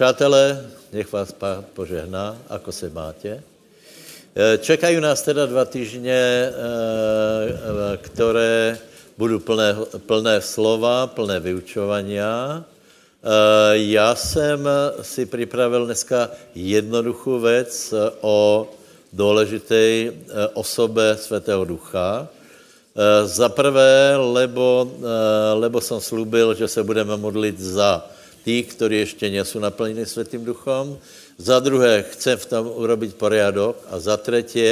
Přátelé, nech vás pán požehná, ako se máte. Eh, čekají nás teda dva týždně, eh, které budou plné, plné slova, plné vyučovania. Já jsem si připravil dneska jednoduchou věc o důležité osobe Svatého Ducha. Za prvé, lebo, lebo jsem slúbil, že se budeme modlit za tí, kteří ještě nejsou naplněni Světým duchom. Za druhé, chcem v tom urobit poriadok. A za třetí,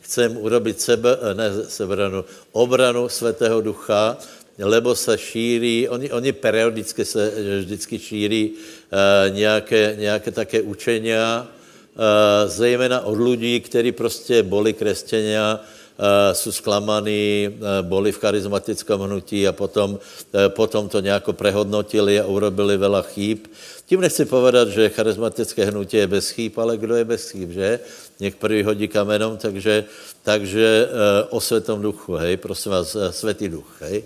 chcem urobit sebe, ne sebranu, obranu Svatého ducha, lebo se šíří, oni, oni periodicky se vždycky šíří uh, nějaké, nějaké také učenia, uh, zejména od lidí, kteří prostě byli křesťania, jsou zklamaní, uh, byli v charizmatickém hnutí a potom, uh, potom to nějak prehodnotili a urobili vela chýb. Tím nechci povedat, že charizmatické hnutí je bez chýb, ale kdo je bez chýb, že? Něk prvý hodí kamenom, takže, takže o světom duchu, hej, prosím vás, světý duch, hej.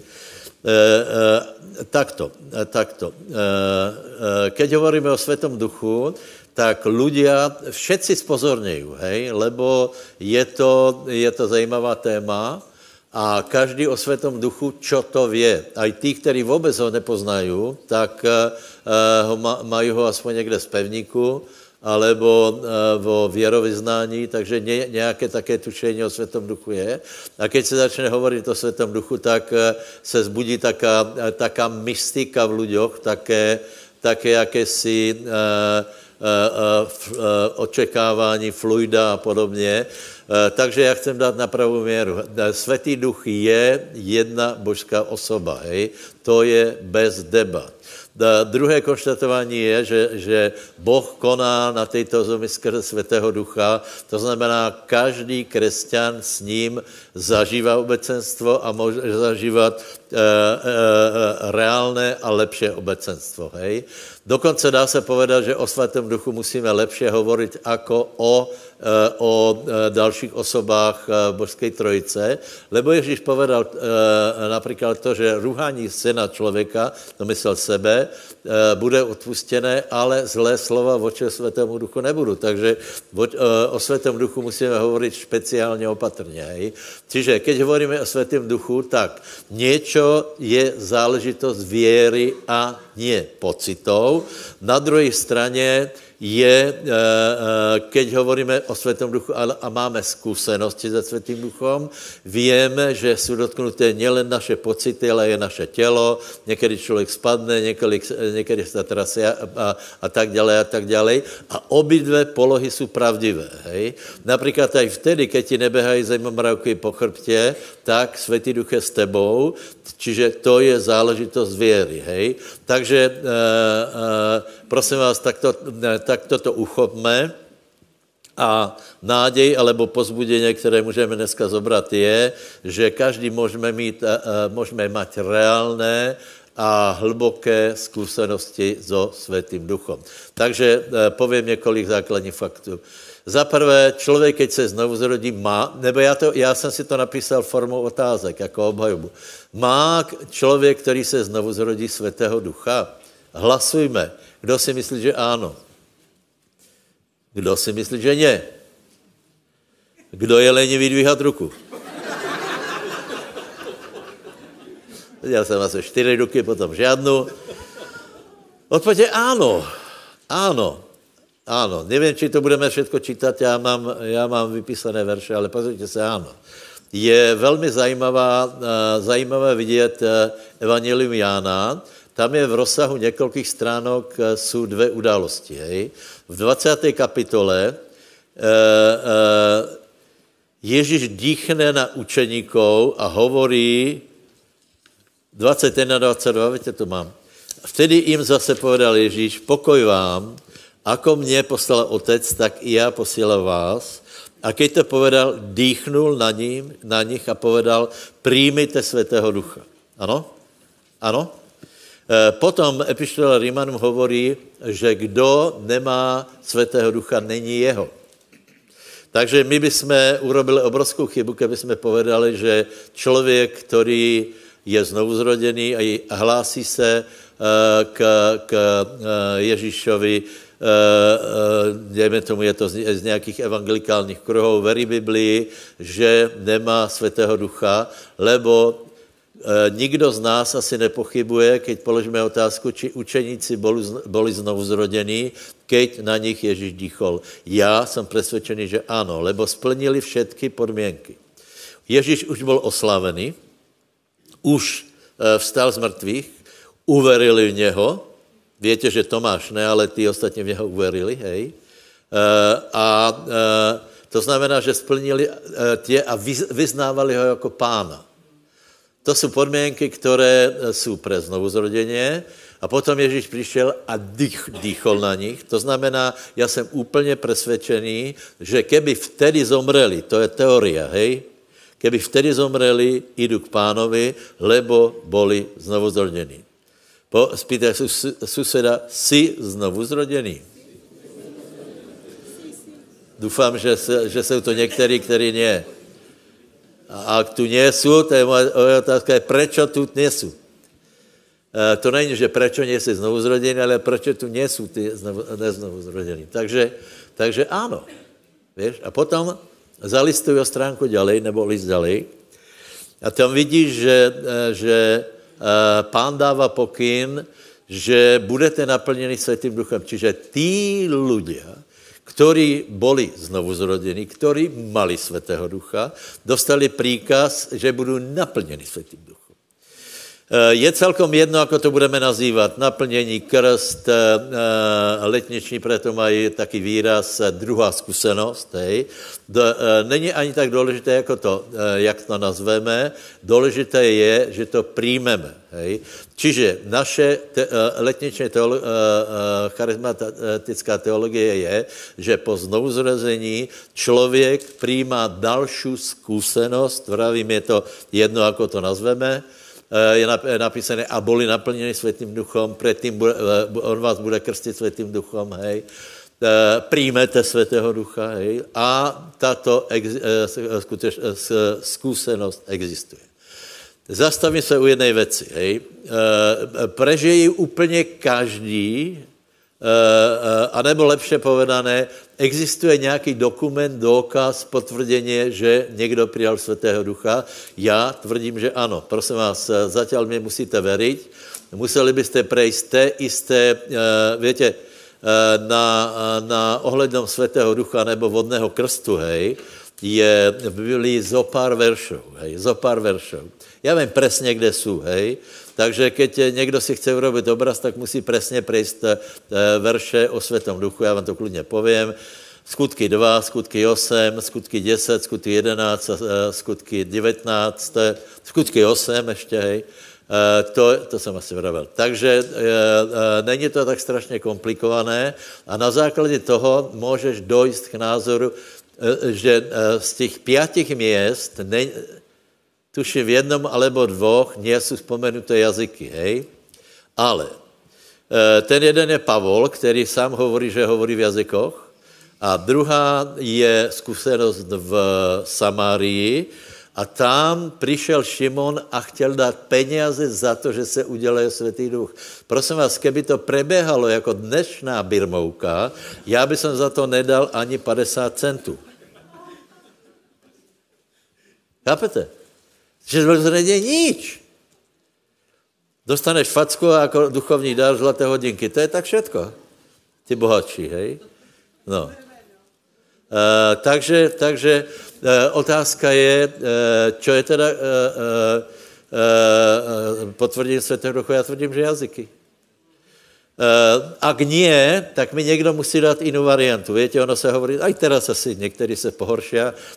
Uh, uh, takto, takto. Uh, uh, keď hovoríme o světom duchu, tak ľudia, všetci spozornějí, hej, lebo je to, je to zajímavá téma a každý o světom duchu, čo to vě. A i tí, kteří vůbec ho nepoznají, tak uh, ho mají ho aspoň někde z pevníku, alebo uh, o věrovyznání, takže ně, nějaké také tušení o Světom duchu je. A když se začne hovorit o Světom duchu, tak uh, se zbudí taká, taká mystika v lidech, také, také jakési uh, očekávání fluida a podobně. Takže já chcem dát na pravou měru. Světý duch je jedna božská osoba, hej? to je bez debat. Druhé konštatování je, že, že Boh koná na této zemi skrze Svatého Ducha, to znamená, každý křesťan s ním zažívá obecenstvo a může zažívat e, e, reálné a lepší obecenstvo. Hej? Dokonce dá se povedat, že o Svatém Duchu musíme lepše hovorit jako o Eh, o dalších osobách Božské trojice, lebo Ježíš povedal například to, že ruhání syna člověka, to myslel sebe, bude odpustené, ale zlé slova voči Svatému duchu nebudu. Takže o Svatém duchu musíme hovorit speciálně opatrně. Hej? Čiže keď hovoríme o Svatém duchu, tak něco je záležitost věry a nie pocitov. Na druhé straně je, eh, eh, keď hovoríme o Světom duchu a máme zkušenosti se Světým duchom, víme, že jsou dotknuté nielen naše pocity, ale je naše tělo, někdy člověk spadne, někdy, někdy se trase a, a, a tak dále a tak dále. A obidve polohy jsou pravdivé. Hej? Například i vtedy, keď ti nebehají zajmomravky po chrbtě, tak Světý duch je s tebou, čiže to je záležitost věry. Hej? Takže e, e, prosím vás, tak, to, tak toto uchopme. A nádej alebo pozbudění, které můžeme dneska zobrat, je, že každý můžeme, mít, můžeme mít reálné a hluboké zkušenosti so Světým duchom. Takže e, povím několik základních faktů. Za prvé, člověk, keď se znovu zrodí, má, nebo já, to, já jsem si to napísal formou otázek, jako obhajobu. Má člověk, který se znovu zrodí Světého ducha? Hlasujme. Kdo si myslí, že ano? Kdo si myslí, že ne? Kdo je lenivý dvíhat ruku? Já jsem asi čtyři ruky, potom žádnou. Odpověď je ano. Ano. Ano. Nevím, či to budeme všechno čítat, já mám, já mám vypísané verše, ale pozrite se, ano. Je velmi zajímavá, eh, zajímavé vidět eh, Evangelium Jána, tam je v rozsahu několikých stránok eh, jsou dvě události. Hej. V 20. kapitole e, e, Ježíš dýchne na učeníkov a hovorí 21 a 22, víte, to mám. Vtedy jim zase povedal Ježíš, pokoj vám, ako mě poslal otec, tak i já posílám vás. A keď to povedal, dýchnul na, ním, na nich a povedal, přijmite svatého ducha. Ano? Ano? Eh, potom epištola Rímanům hovorí, že kdo nemá svatého ducha, není jeho. Takže my bychom urobili obrovskou chybu, kdyby jsme povedali, že člověk, který je znovu zrodený a hlásí se k, k Ježíšovi, dejme tomu, je to z nějakých evangelikálních kruhů, verí Biblii, že nemá svatého ducha, lebo nikdo z nás asi nepochybuje, keď položíme otázku, či učeníci boli znovu zrodení, keď na nich Ježíš dýchol. Já jsem přesvědčený, že ano, lebo splnili všetky podmínky. Ježíš už byl oslavený, už vstal z mrtvých, uverili v něho, Víte, že Tomáš ne, ale ty ostatně v něho uverili, hej. A to znamená, že splnili tě a vyznávali ho jako pána. To jsou podmínky, které jsou pre znovuzrodeně. A potom Ježíš přišel a dých, dýchol na nich. To znamená, já jsem úplně přesvědčený, že keby vtedy zomreli, to je teoria, hej, keby vtedy zomreli, jdu k pánovi, lebo boli znovu zrodení. Po, spýtaj suseda, jsi znovu zrodený? Doufám, že, že jsou to někteří, kteří ne. A ak tu nie jsou, to je moje otázka, je, prečo tu nie jsou? E, to není, že prečo nie jsi znovu zrodený, ale prečo tu nie jsou ty znovu, neznovu zrodený. Takže, takže áno. Víš? A potom zalistují o stránku ďalej, nebo list ďalej. A tam vidíš, že, e, že e, pán dává pokyn, že budete naplněni Světým duchem. Čiže tí ľudia, ktorí boli znovu zrodení, ktorí mali Svetého Ducha, dostali príkaz, že budou naplněni Svetým Duchem. Eh, je celkom jedno, ako to budeme nazývat. Naplnění, krst, eh, eh, letniční, proto mají taký výraz druhá zkušenost. Hej. Není ani tak důležité, jako to, jak to nazveme. Důležité je, že to přijmeme. Hej. Čiže naše te, letničně teolo, charismatická teologie je, že po znovuzrození člověk přijímá další zkušenost, vravím, je to jedno, ako to nazveme, je napísané, a byli naplněni světým duchom, předtím eh, on vás bude krstit světým duchom, hej. Eh, přijmete světého ducha, hej. A tato ex, zkušenost existuje. Zastavím se u jedné věci, hej. Prežijí úplně každý, a nebo lepše povedané, Existuje nějaký dokument, důkaz, potvrdění, že někdo přijal Svatého Ducha? Já tvrdím, že ano. Prosím vás, zatím mě musíte veriť. Museli byste prejsť té isté, uh, větě, na, na ohledom Svatého Ducha nebo vodného krstu, hej, je v Biblii zo pár veršů, hej, zo pár veršů. Já vím přesně, kde jsou, hej, takže keď někdo si chce urobit obraz, tak musí přesně prejsť eh, verše o Světom duchu, já vám to klidně povím. Skutky 2, skutky 8, skutky 10, skutky 11, eh, skutky 19, skutky 8 ještě, hej. Eh, to, to jsem asi vravil. Takže není to tak strašně komplikované a na základě toho můžeš dojít k názoru, že z těch pětich měst ne, tuším v jednom alebo dvoch nie jsou vzpomenuté jazyky, hej? Ale eh, ten jeden je Pavol, který sám hovorí, že hovorí v jazykoch, a druhá je zkušenost v Samárii, a tam přišel Šimon a chtěl dát peněze za to, že se udělá Světý duch. Prosím vás, keby to preběhalo jako dnešná birmouka, já bych za to nedal ani 50 centů. Chápete? Že zřejmě nič. Dostaneš facku jako duchovní dar zlaté hodinky. To je tak všetko. Ty bohatší, hej? No. E, takže takže e, otázka je, e, čo je teda, e, e, e, potvrdím světého duchu, já tvrdím, že jazyky. Uh, ak nie, tak mi někdo musí dát jinou variantu. Víte, ono se hovorí, aj teraz asi někteří se pohorší.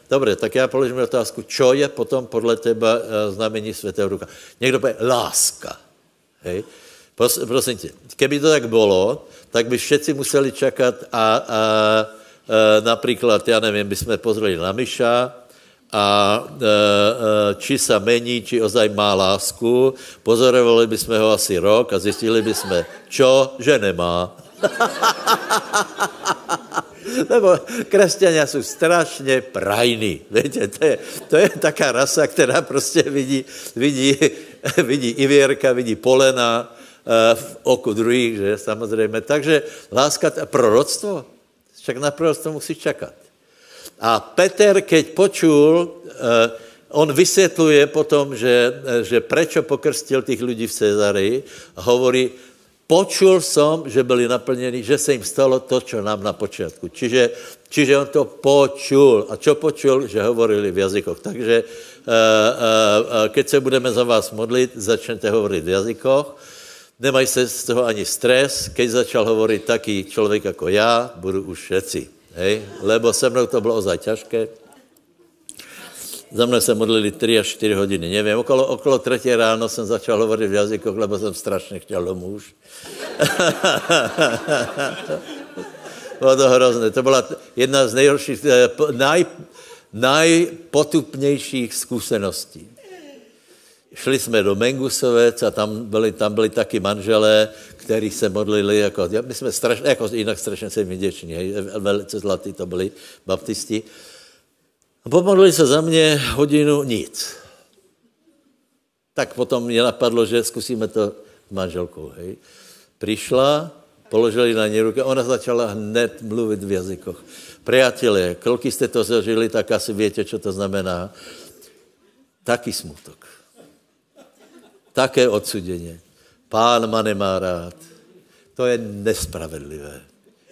Dobře, tak já položím otázku, čo je potom podle teba uh, znamení Světého Ducha? Někdo pově, láska. Hej? Pros, prosím tě, keby to tak bylo, tak by všetci museli čekat a, a, a například, já nevím, bychom pozreli na Myša, a e, e, či se mení, či ozaj má lásku. Pozorovali bychom ho asi rok a zjistili bychom, čo, že nemá. Lebo křesťania jsou strašně prajní. Víte, to je, to je taká rasa, která prostě vidí, vidí, vidí Ivierka, vidí Polena, v oku druhých, že samozřejmě. Takže láska, proroctvo, však na proroctvo musíš čekat. A Peter, keď počul, on vysvětluje potom, že, že prečo pokrstil těch lidí v Cezarii, hovorí, počul som, že byli naplněni, že se jim stalo to, čo nám na počátku. Čiže, čiže on to počul. A čo počul? Že hovorili v jazykoch. Takže uh, keď se budeme za vás modlit, začnete hovorit v jazykoch. Nemaj se z toho ani stres. Keď začal hovorit taký člověk jako já, budu už všetci. Hej? Lebo se mnou to bylo ozaj těžké. Za mnou se modlili 3 až 4 hodiny, nevím. Okolo, okolo třetí ráno jsem začal hovorit v jazykoch, lebo jsem strašně chtěl domů už. bylo to hrozné. To byla jedna z nejhorších, eh, naj, najpotupnějších zkušeností. Šli jsme do Mengusovec a tam byli, tam byli taky manželé, kteří se modlili, jako, my jsme strašně, jako jinak strašně se vděční, velice zlatý to byli baptisti. A pomodlili se za mě hodinu nic. Tak potom mě napadlo, že zkusíme to s manželkou. Hej. Přišla, položili na ní ruky, ona začala hned mluvit v jazykoch. Přátelé, kolik jste to zažili, tak asi víte, co to znamená. Taký smutok. Také odsuděně. Pán ma nemá rád. To je nespravedlivé.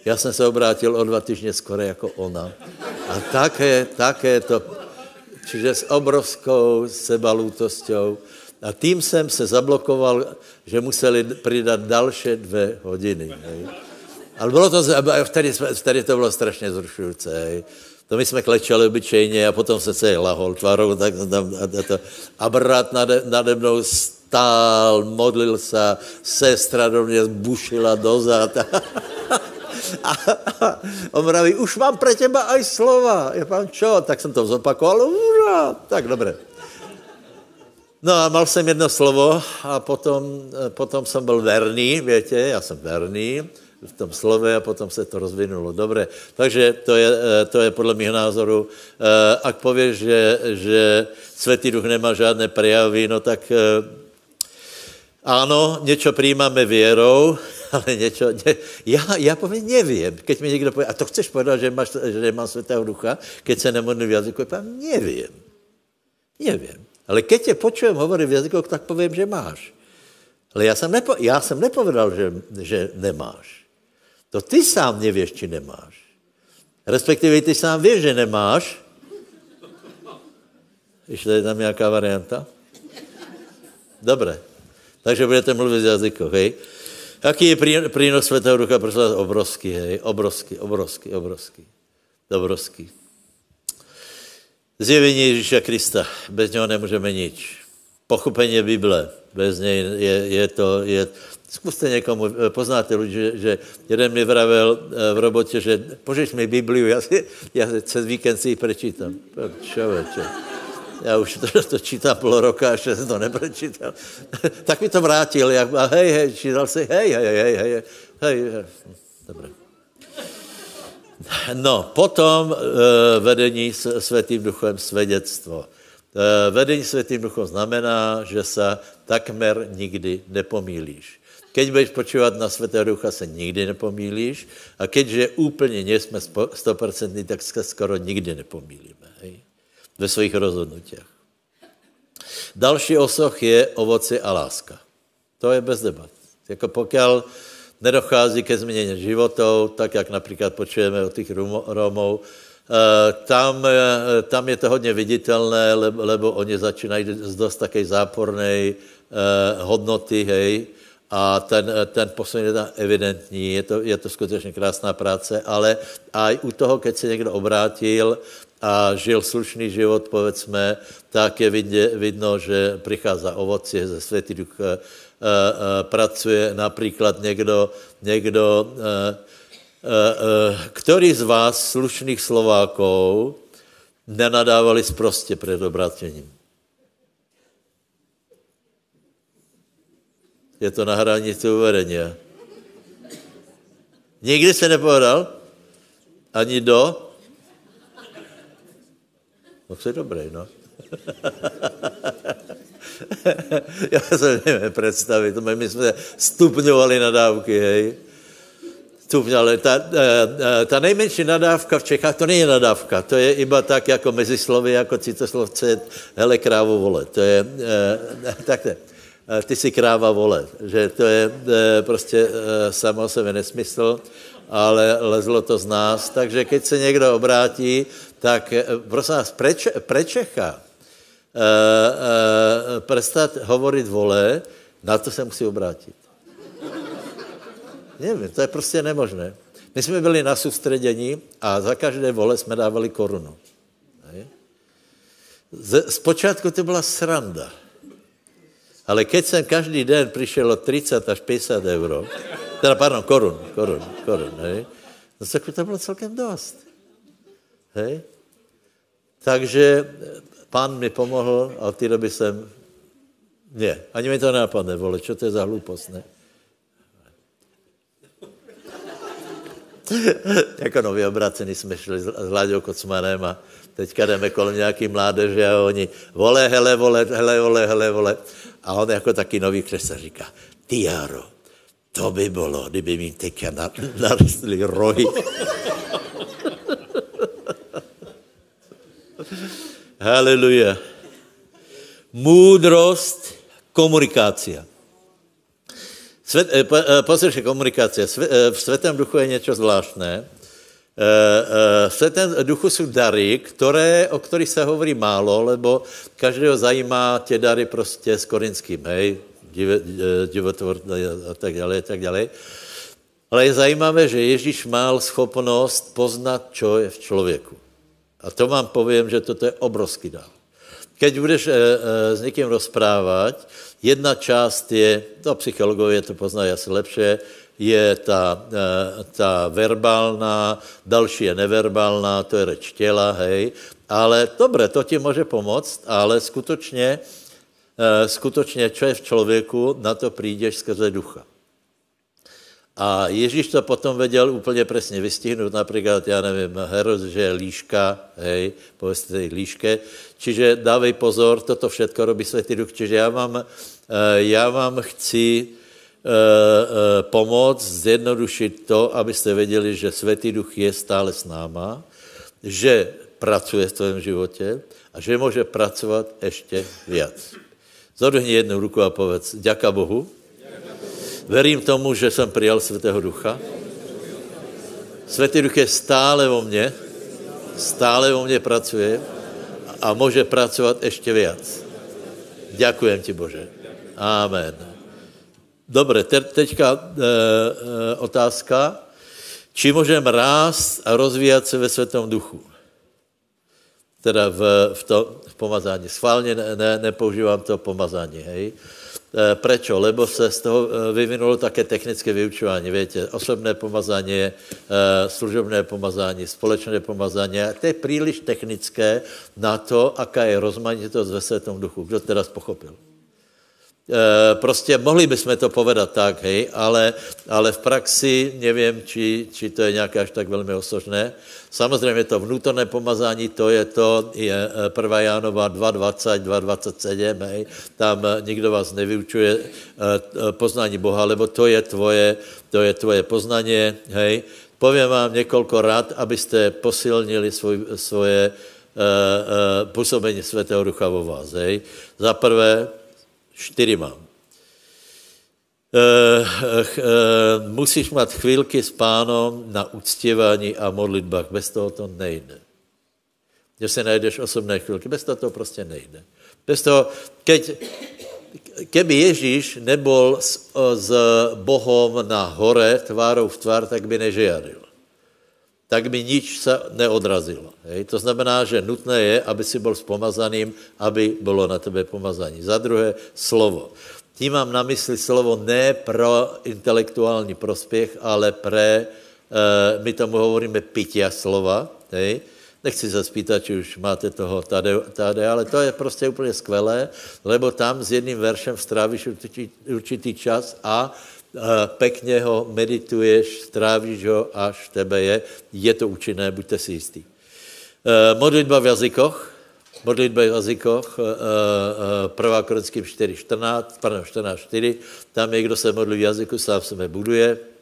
Já jsem se obrátil o dva týdny skoro jako ona. A také, také to, čiže s obrovskou sebalútosťou. A tím jsem se zablokoval, že museli přidat další dvě hodiny. Hej. Ale bylo to, vtedy, vtedy to bylo strašně zrušující. Hej. To my jsme klečeli obyčejně a potom se celý lahol tvarou, tak tam, a, to, a brat nade, nade mnou stál, modlil se, sestra do mě zbušila dozad. A, a on praví, už mám pro těba aj slova. Já pán, čo? Tak jsem to zopakoval, ura, tak dobré. No a mal jsem jedno slovo a potom, potom jsem byl verný, větě, já jsem verný v tom slove a potom se to rozvinulo. Dobré, takže to je, to je podle mého názoru, eh, ak pověš, že, že Světý duch nemá žádné prejavy, no tak eh, ano, něco přijímáme věrou, ale něco, ne, já, já povím, nevím. Keď mi někdo pově, a to chceš povedat, že, máš, že nemám světého ducha, keď se nemodlím v jazyku, já nevím. Nevím. Ale keď tě počujem hovorit v jazyku, tak povím, že máš. Ale já jsem, nepo, já jsem nepovedal, že, že nemáš. To ty sám nevíš, či nemáš. Respektive ty sám víš, že nemáš. Ještě je tam nějaká varianta? Dobré. Takže budete mluvit v jazyku, hej? Jaký je přínos Světého Ducha? Prosím vás, obrovský, hej? Obrovský, obrovský, obrovský. Obrovský. Zjevení Ježíša Krista. Bez něho nemůžeme nič. Pochopení Bible. Bez něj je, je to... Je, zkuste někomu, poznáte lidi, že, že jeden mi vravel eh, v robotě, že požeš mi Bibliu, já, si, já přes víkend si ji prečítám. Člověče. Já už to, to čítám půl roka, ještě jsem to neprečítal. tak mi to vrátil, jak, a hej, hej, čítal si, hej, hej, hej, hej, hej, hej. Dobré. No, potom e, vedení s světým duchem svědectvo. E, vedení světým duchem znamená, že se takmer nikdy nepomílíš. Keď budeš počívat na světého ducha, se nikdy nepomílíš a keďže úplně nejsme 100%, tak se skoro nikdy nepomílíme. Ve svých rozhodnutích. Další osoch je ovoci a láska. To je bez debat. Jako pokud nedochází ke změně životů, tak jak například počujeme od těch Romů, eh, tam, eh, tam je to hodně viditelné, lebo oni začínají z dost také záporné eh, hodnoty, hej, a ten, ten posun je tam evidentní, je to, je to skutečně krásná práce, ale i u toho, keď se někdo obrátil a žil slušný život, povedzme, tak je vidě, vidno, že přichází ovoci, ze Světý duch uh, uh, pracuje. Například někdo, někdo uh, uh, uh, který z vás, slušných Slováků, nenadávali zprostě před obrácením? Je to na hranici uvedení. Nikdy se nepovedal? Ani do? No to je dobré, no. Já se nevím představit, my jsme stupňovali nadávky, hej. Stupňovali. Ta, ta, ta nejmenší nadávka v Čechách, to není nadávka, to je iba tak jako mezi slovy, jako citoslovce, hele krávo vole, to je, eh, takhle. Ty si kráva vole, že to je eh, prostě eh, samo sebe nesmysl, ale lezlo to z nás, takže keď se někdo obrátí, tak eh, prosím vás, pre, Čecha, uh, uh, prestat hovoriť vole, na to se musí obrátit. Nevím, to je prostě nemožné. My jsme byli na soustředění a za každé vole jsme dávali korunu. Z, zpočátku to byla sranda. Ale keď jsem každý den přišel od 30 až 50 euro, teda pardon, korun, korun, korun, hej, no tak to bylo celkem dost. Hej? Takže pán mi pomohl a v té doby jsem, ne, ani mi to nenapadne, vole, čo to je za hloupost, ne? jako nově obracení jsme šli s Láďou Kocmanem a teďka jdeme kolem nějaký mládeže a oni vole, hele, vole, hele, vole, hele, vole. A on jako taky nový křesel říká, ty Jaro, to by bylo, kdyby mi teďka narostly rohy. Haleluja. Múdrost, komunikácia. Svet, eh, eh, komunikácia. Eh, v Svetém duchu je něco zvláštné. V Svetém duchu jsou dary, které, o kterých se hovorí málo, lebo každého zajímá tě dary prostě s korinským, hej, divotvor a tak dále, a tak dále. Ale je zajímavé, že Ježíš mal schopnost poznat, čo je v člověku. A to vám povím, že toto je obrovský dár. Keď budeš e, e, s někým rozprávat, jedna část je, to psychologové to poznají asi lepše, je ta, e, ta verbálna, další je neverbálna, to je reč těla, hej. Ale dobré, to ti může pomoct, ale skutečně, e, skutečně, čo je v člověku, na to přijdeš skrze ducha. A Ježíš to potom věděl úplně přesně vystihnout, například, já nevím, Herod, že je líška, hej, povedzte tej líške, čiže dávej pozor, toto všetko robí Světý Duch, čiže já vám, eh, já vám chci eh, eh, pomoct, zjednodušit to, abyste věděli, že Světý Duch je stále s náma, že pracuje v tvém životě a že může pracovat ještě víc. Zodvihni jednu ruku a povedz, děka Bohu, Verím tomu, že jsem přijal Svatého Ducha. Svatý Duch je stále vo mně, stále vo mně pracuje a může pracovat ještě víc. Děkujem ti, Bože. Amen. Dobře, te, teďka e, e, otázka. Či můžeme rást a rozvíjet se ve Světom duchu? Teda v, v, to, v pomazání. Schválně ne, ne, nepoužívám to pomazání, hej. Eh, prečo? Lebo se z toho eh, vyvinulo také technické vyučování. Víte, osobné pomazání, eh, služobné pomazání, společné pomazání. To je příliš technické na to, aká je rozmanitost ve světom duchu. Kdo teda pochopil? Eh, prostě mohli bychom to povedat tak, hej, ale, ale v praxi nevím, či, či to je nějaké až tak velmi osožné. Samozřejmě to vnútorné pomazání, to je to, je 1. Eh, Jánova 2.20, 2.27, hej, tam eh, nikdo vás nevyučuje poznání Boha, lebo to je tvoje, to je tvoje poznání, hej. Povím vám několik rad, abyste posilnili svoj, svoje uh, uh, působení Svatého Ducha vo vás, hej. Za prvé, Čtyři mám. E, e, musíš mít chvílky s pánom na uctěvání a modlitbách. Bez toho to nejde. Že si najdeš osobné chvílky. Bez toho to prostě nejde. Bez toho, keď, keby Ježíš nebol s, s Bohom na hore tvárou v tvár, tak by nežiaril tak by nič se neodrazilo. Hej? To znamená, že nutné je, aby si byl spomazaným, aby bylo na tebe pomazání. Za druhé, slovo. Tím mám na mysli slovo ne pro intelektuální prospěch, ale pre, e, my tomu hovoríme pitia slova. Hej? Nechci se spýtat, či už máte toho tady, tady, ale to je prostě úplně skvělé, lebo tam s jedným veršem strávíš určitý, určitý čas a pekně ho medituješ, strávíš ho, až tebe je, je to účinné, buďte si jistí. E, modlitba v jazykoch, modlitba v jazykoch, 1. Korinským 4, 14, pardon, 14, 4, tam je, kdo se modlí v jazyku, sám sebe buduje.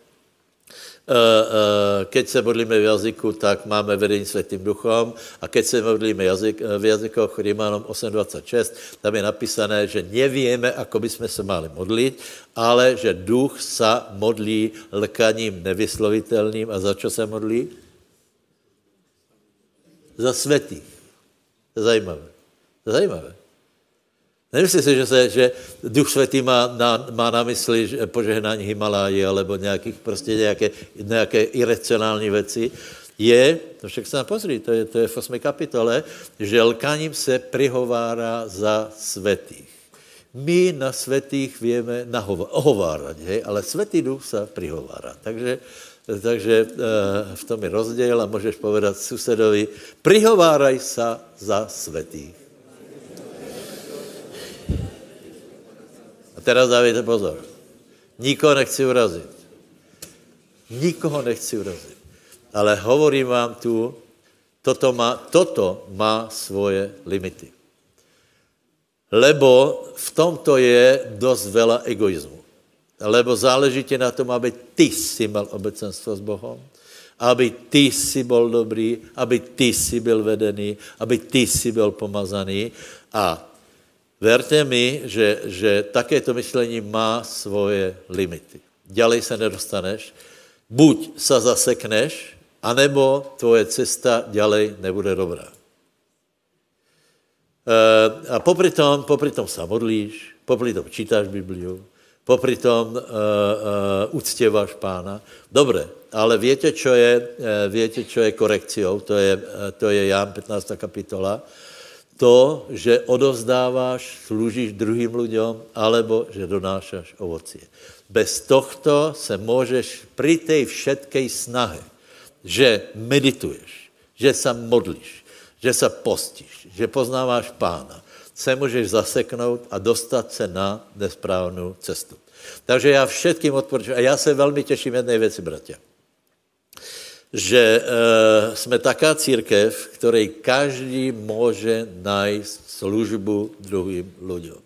Keď se modlíme v jazyku, tak máme vedení světým duchom a keď se modlíme jazyk, v jazykoch Rímanom 8.26, tam je napísané, že nevíme, ako by jsme se mali modlit, ale že duch sa modlí lkaním nevyslovitelným. A za čo se modlí? Za světých. Zajímavé. Zajímavé. Nemyslíš si, že, se, že Duch Svatý má na, má na mysli že požehnání Himaláji alebo nějakých, prostě nějaké, nějaké iracionální věci. Je, to však se pozri, to je, to je v 8. kapitole, že lkaním se prihovára za svetých. My na svetých víme nahovárat, hej? ale svetý duch se prihovára. Takže takže eh, v tom je rozdíl a můžeš povedat susedovi, prihováraj se za svetých. Teraz dávejte pozor. Nikoho nechci urazit. Nikoho nechci urazit. Ale hovorím vám tu, toto má, toto má svoje limity. Lebo v tomto je dost vela egoizmu lebo záleží ti na tom, aby ty si mal obecenstvo s Bohem, aby ty si byl dobrý, aby ty si byl vedený, aby ty si byl pomazaný. A verte mi, že, že takéto myšlení má svoje limity. Ďalej se nedostaneš, buď sa zasekneš, anebo tvoje cesta ďalej nebude dobrá. E, a popri tom, popri tom sa modlíš, popri tom čítáš Bibliu, popri tom uh, uh, uctěváš pána. Dobré, ale víte, čo je, uh, víte, čo je korekciou? To je, uh, to je Jan 15. kapitola. To, že odovzdáváš, služíš druhým lidem, alebo že donášaš ovocie. Bez tohto se můžeš při té všetkej snahe, že medituješ, že se modlíš, že se postíš, že poznáváš pána, se můžeš zaseknout a dostat se na nesprávnou cestu. Takže já všetkým odporučuji, a já se velmi těším jedné věci, bratia, že e, jsme taká církev, v které každý může najít službu druhým lidem.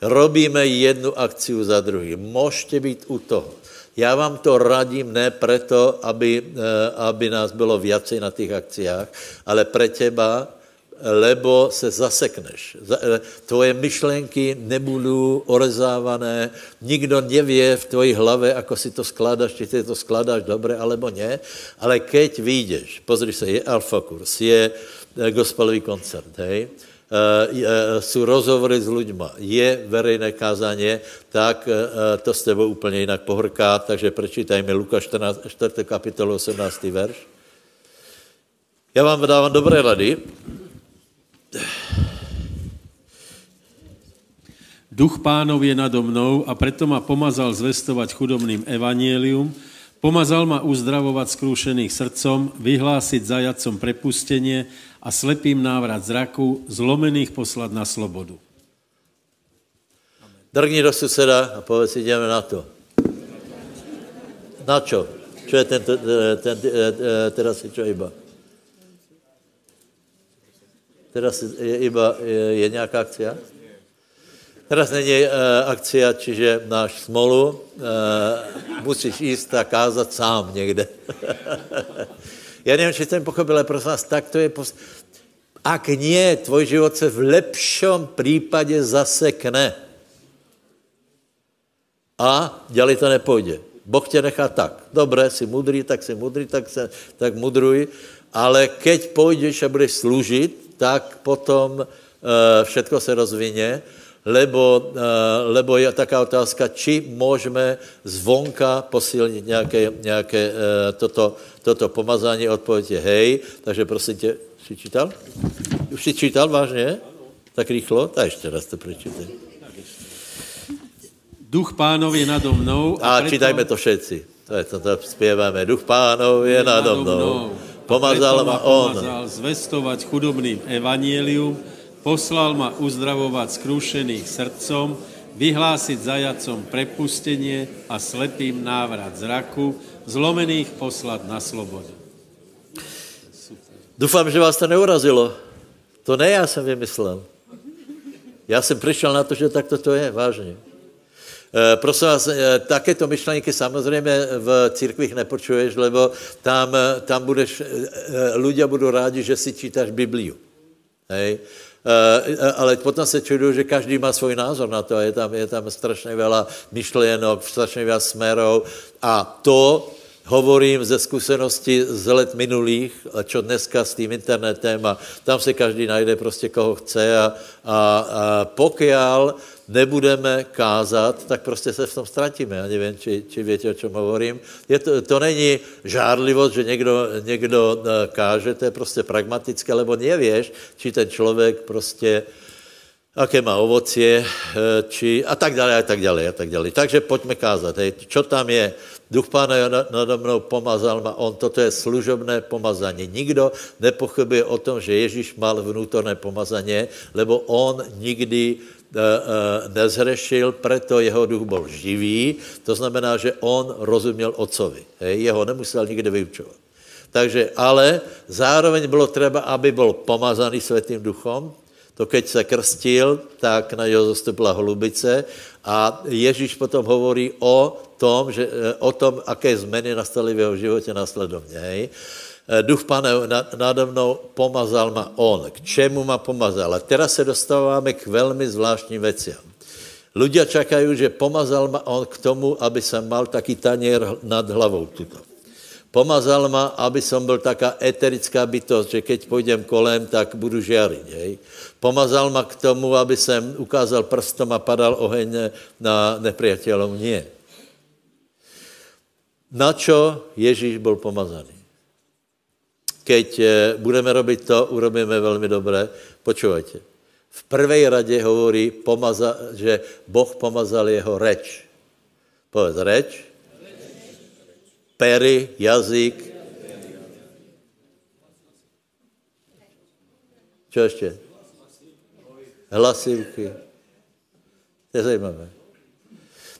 Robíme jednu akciu za druhým. Můžete být u toho. Já vám to radím ne proto, aby, e, aby nás bylo viacej na těch akciách, ale pre teba, lebo se zasekneš. Eh, tvoje myšlenky nebudou orezávané, nikdo nevě v tvoji hlave, ako si to skládáš, či ty to skládáš dobře, alebo ne, ale keď vyjdeš, pozri se, je alfa kurs, je eh, gospelový koncert, hej, Uh, jsou rozhovory s lidma, je verejné kázání, tak to s tebou úplně jinak pohorká, takže prečítajme Luka 14, 4. kapitolu 18. verš. Já vám dávám dobré rady, Duch pánov je nado mnou a preto ma pomazal zvestovať chudobným evanielium, pomazal ma uzdravovať skrúšených srdcom, vyhlásiť zajacom prepustenie a slepým návrat zraku, zlomených poslať na slobodu. Drgni do suseda a povedz, ideme na to. Na čo? Čo je ten, ten, ten, teraz je čo iba? Teraz je iba je, je nějaká akcia? Teraz není uh, akcia, čiže náš smolu, uh, musíš jíst a kázat sám někde. Já nevím, či jsem pochopil, ale prosím vás, tak to je... Pos... Ak nie, tvoj život se v lepšom případě zasekne. A dělej to nepůjde. Boh tě nechá tak. Dobré, jsi mudrý, tak jsi mudrý, tak, se, tak mudruj. Ale keď půjdeš a budeš služit, tak potom uh, všetko se rozvině, lebo, uh, lebo je taká otázka, či můžeme zvonka posilnit nějaké, nějaké uh, toto, toto pomazání, odpověď je hej, takže prosím tě, jsi čítal? Už jsi čítal vážně? Tak rychlo? Tak ještě raz to přečítaj. Duch pánov je nado mnou. A, a preto... čítajme to všetci. To je to, to zpěváme. Duch pánov je, je nado mnou. mnou Pomazal ma on. Pomazal zvestovať chudobným evanielium, poslal ma uzdravovať skrúšených srdcom, vyhlásiť zajacom prepustenie a slepým návrat zraku, zlomených poslať na slobodu. Dúfam, že vás to neurazilo. To ne já jsem vymyslel. Já jsem přišel na to, že takto to je, vážně. E, prosím vás, e, takéto myšlenky samozřejmě v církvích nepočuješ, lebo tam, tam budeš, e, ľudia budou rádi, že si čítáš Bibliu. Hej? Ale potom se čuduju, že každý má svůj názor na to. Je tam, je tam strašně veľa myšlienok, strašně veľa smerov a to hovorím ze zkušenosti z let minulých, a čo dneska s tím internetem a tam se každý najde prostě koho chce a, a, a pokiaľ nebudeme kázat, tak prostě se v tom ztratíme. Já nevím, či, či víte, o čem hovorím. Je to, to není žárlivost, že někdo, někdo e, káže, to je prostě pragmatické, lebo nevěš, či ten člověk prostě aké má ovocie, e, či a tak dále, a tak dále, a tak dále. Takže pojďme kázat. Hej. Čo tam je? Duch Pána je nade mnou pomazal ma on. Toto je služobné pomazání. Nikdo nepochybuje o tom, že Ježíš mal vnútorné pomazání, lebo on nikdy eh, eh, nezhrešil, preto jeho duch byl živý. To znamená, že on rozuměl otcovi. Hej, jeho nemusel nikdy vyučovat. Takže, ale zároveň bylo třeba, aby byl pomazaný světým duchom, to keď se krstil, tak na něho zastupila holubice a Ježíš potom hovorí o tom, že, eh, o tom, aké změny nastaly v jeho životě následovně. Eh, Duch Pane nade mnou pomazal ma on. K čemu ma pomazal? A teraz se dostáváme k velmi zvláštním veciam. Ľudia čakají, že pomazal ma on k tomu, aby jsem mal taký tanier nad hlavou tuto. Pomazal ma, aby som byl taká eterická bytost, že keď půjdem kolem, tak budu žiariť. Hej. Pomazal ma k tomu, aby jsem ukázal prstom a padal oheň na nepriateľov. Nie. Na čo Ježíš byl pomazaný? Keď eh, budeme robiť to, urobíme velmi dobré. Počúvajte. V prvej rade hovorí, pomaza, že Boh pomazal jeho reč. Povedz, reč, pery, jazyk. Co ještě? Hlasivky. To je zajímavé.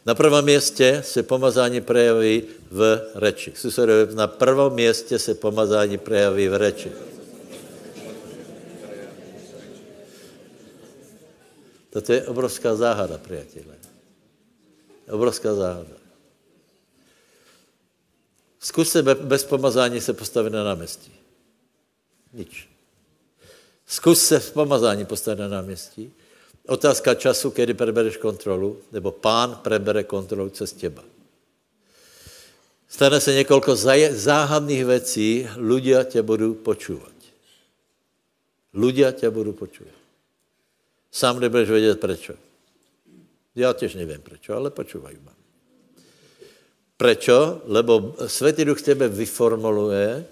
Na prvém městě se pomazání prejaví v reči. Na prvém městě se pomazání prejaví v reči. Toto je obrovská záhada, přátelé. Obrovská záhada. Zkus se bez pomazání se postavit na náměstí. Nič. Zkus se v pomazání postavit na náměstí. Otázka času, kdy prebereš kontrolu, nebo pán prebere kontrolu cez těba. Stane se několik záhadných věcí, ľudia tě budou počúvat. Ľudia tě budou počúvat. Sám nebudeš vědět, proč. Já těž nevím, proč, ale počúvají ma. Prečo? Lebo Světý Duch tebe vyformuluje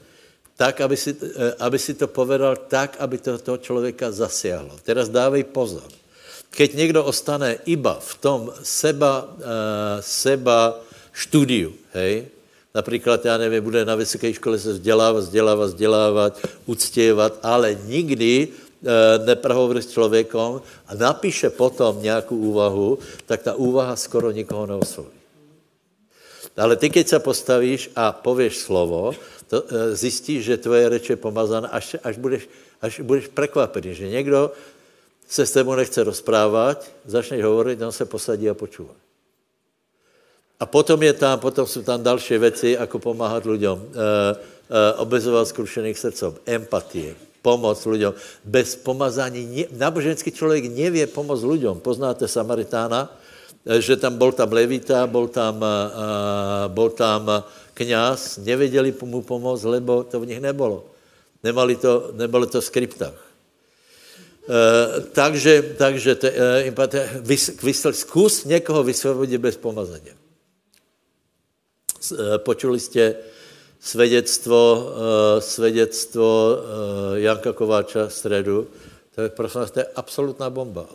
tak, aby si, eh, aby si to povedal tak, aby to toho člověka zasiahlo. Teraz dávej pozor. Keď někdo ostane iba v tom seba, uh, seba štúdiu, hej, například, já nevím, bude na vysoké škole se vzdělávat, vzdělávat, vzdělávat, uctěvat, ale nikdy uh, neprohovorí s člověkom a napíše potom nějakou úvahu, tak ta úvaha skoro nikoho neosloví. Ale ty, keď se postavíš a pověš slovo, to, e, zjistíš, že tvoje reč je pomazaná, až, až, budeš, až budeš prekvapený, že někdo se s tebou nechce rozprávat, začneš hovorit, on se posadí a počúva. A potom, je tam, potom jsou tam další věci, jako pomáhat lidem, e, e, obezovat skrušených srdcom, empatie, pomoc lidem. Bez pomazání, ne, náboženský člověk nevě pomoct lidem. Poznáte Samaritána, Eh, že tam byl tam levita, byl tam, uh, tam kněz, nevěděli mu pomoct, lebo to v nich nebylo. Nemali to, nebylo to v skriptách. Uh, takže takže te, uh, vys, vysl, zkus někoho vysvobodit bez pomazání. Uh, počuli jste svědectvo, uh, svědectvo uh, Janka Kováča středu. To je, prosím vás, to je absolutná bomba.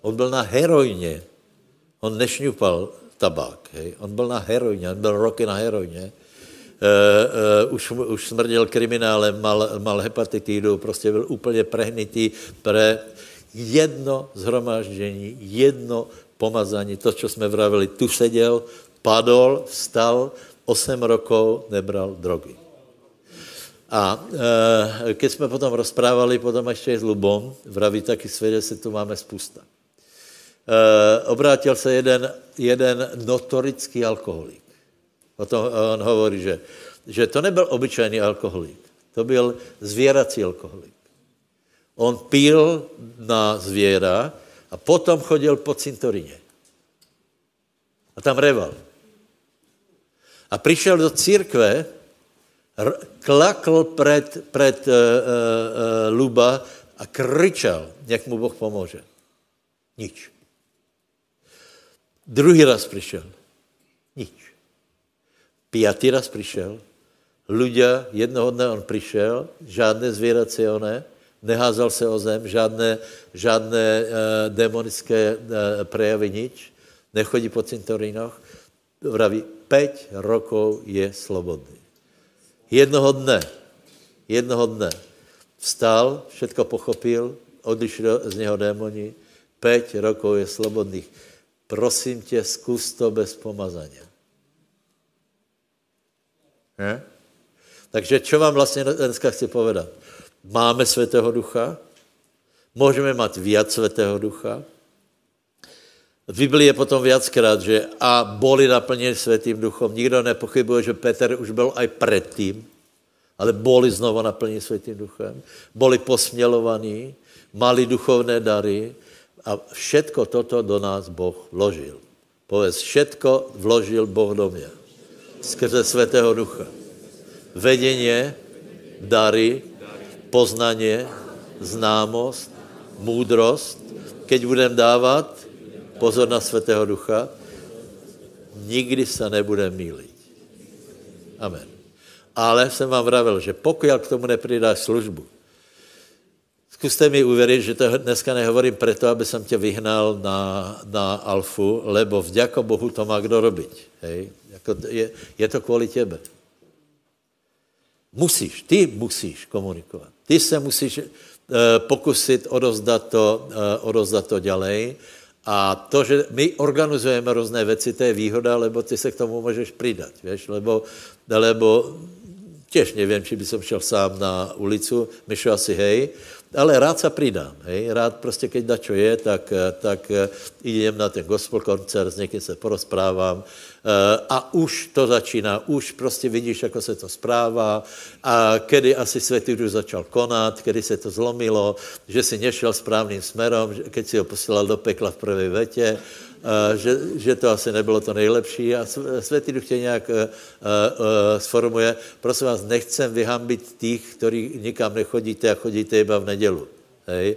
On byl na heroině. On nešňupal tabák, hej. On byl na heroině, on byl roky na heroině. Uh, uh, už, už smrděl kriminálem, mal, mal hepatitidu, prostě byl úplně prehnitý pre jedno zhromáždění, jedno pomazání, to, co jsme vravili, tu seděl, padol, vstal, osm rokov nebral drogy. A e, keď jsme potom rozprávali, potom ještě s Lubom, vraví taky se tu máme spousta. E, obrátil se jeden, jeden notorický alkoholik. O tom on hovorí, že, že to nebyl obyčejný alkoholik, to byl zvěrací alkoholik. On pil na zvěra a potom chodil po cintorině. A tam reval. A přišel do církve, klakl před, před uh, uh, uh, Luba a kričel, jak mu Boh pomůže. Nič. Druhý raz přišel. Nič. Pátý raz přišel. Ľudia, jednoho dne on přišel, žádné zvěrací oné, neházal se o zem, žádné, žádné uh, demonické uh, prejavy, nič, nechodí po cintorínoch, vraví, 5 rokov je slobodný. Jednoho dne, jednoho dne vstal, všetko pochopil, odišli z něho démoni, 5 rokov je slobodných. Prosím tě, zkus to bez pomazania. Ne? Takže čo vám vlastně dneska chci povedat? Máme Svatého Ducha, můžeme mít víc Svatého Ducha, v Biblii je potom viackrát, že a boli naplněni světým duchom. Nikdo nepochybuje, že Petr už byl aj předtím, ale boli znovu naplněni světým duchem. Boli posmělovaní, mali duchovné dary a všetko toto do nás Boh vložil. Povedz, všetko vložil Boh do mě. Skrze světého ducha. Vedeně, dary, poznanie, známost, můdrost. Keď budem dávat, pozor na Svatého Ducha, nikdy se nebude mílit. Amen. Ale jsem vám vravil, že pokud k tomu nepridáš službu, zkuste mi uvěřit, že to dneska nehovorím proto, aby jsem tě vyhnal na, na alfu, lebo vďako Bohu to má kdo robiť. Hej? Jako je, je to kvůli tebe. Musíš, ty musíš komunikovat. Ty se musíš uh, pokusit odozdat to, uh, odozdat to ďalej a to, že my organizujeme různé věci, to je výhoda, lebo ty se k tomu můžeš přidat, víš, lebo, lebo těž nevím, či by som šel sám na ulicu, myšel asi hej, ale rád se přidám, rád prostě, keď da čo je, tak, tak idem na ten gospel koncert, s někým se porozprávám, Eh, a už to začíná, už prostě vidíš, jako se to správá. A kedy asi Světý Duch začal konat, kedy se to zlomilo, že si nešel správným směrem, keď si ho posílal do pekla v prvé vetě, eh, že, že to asi nebylo to nejlepší a Světý Duch tě nějak uh, uh, sformuje. Prosím vás, nechcem vyhambit těch, kteří nikam nechodíte a chodíte iba v nedělu. Hej?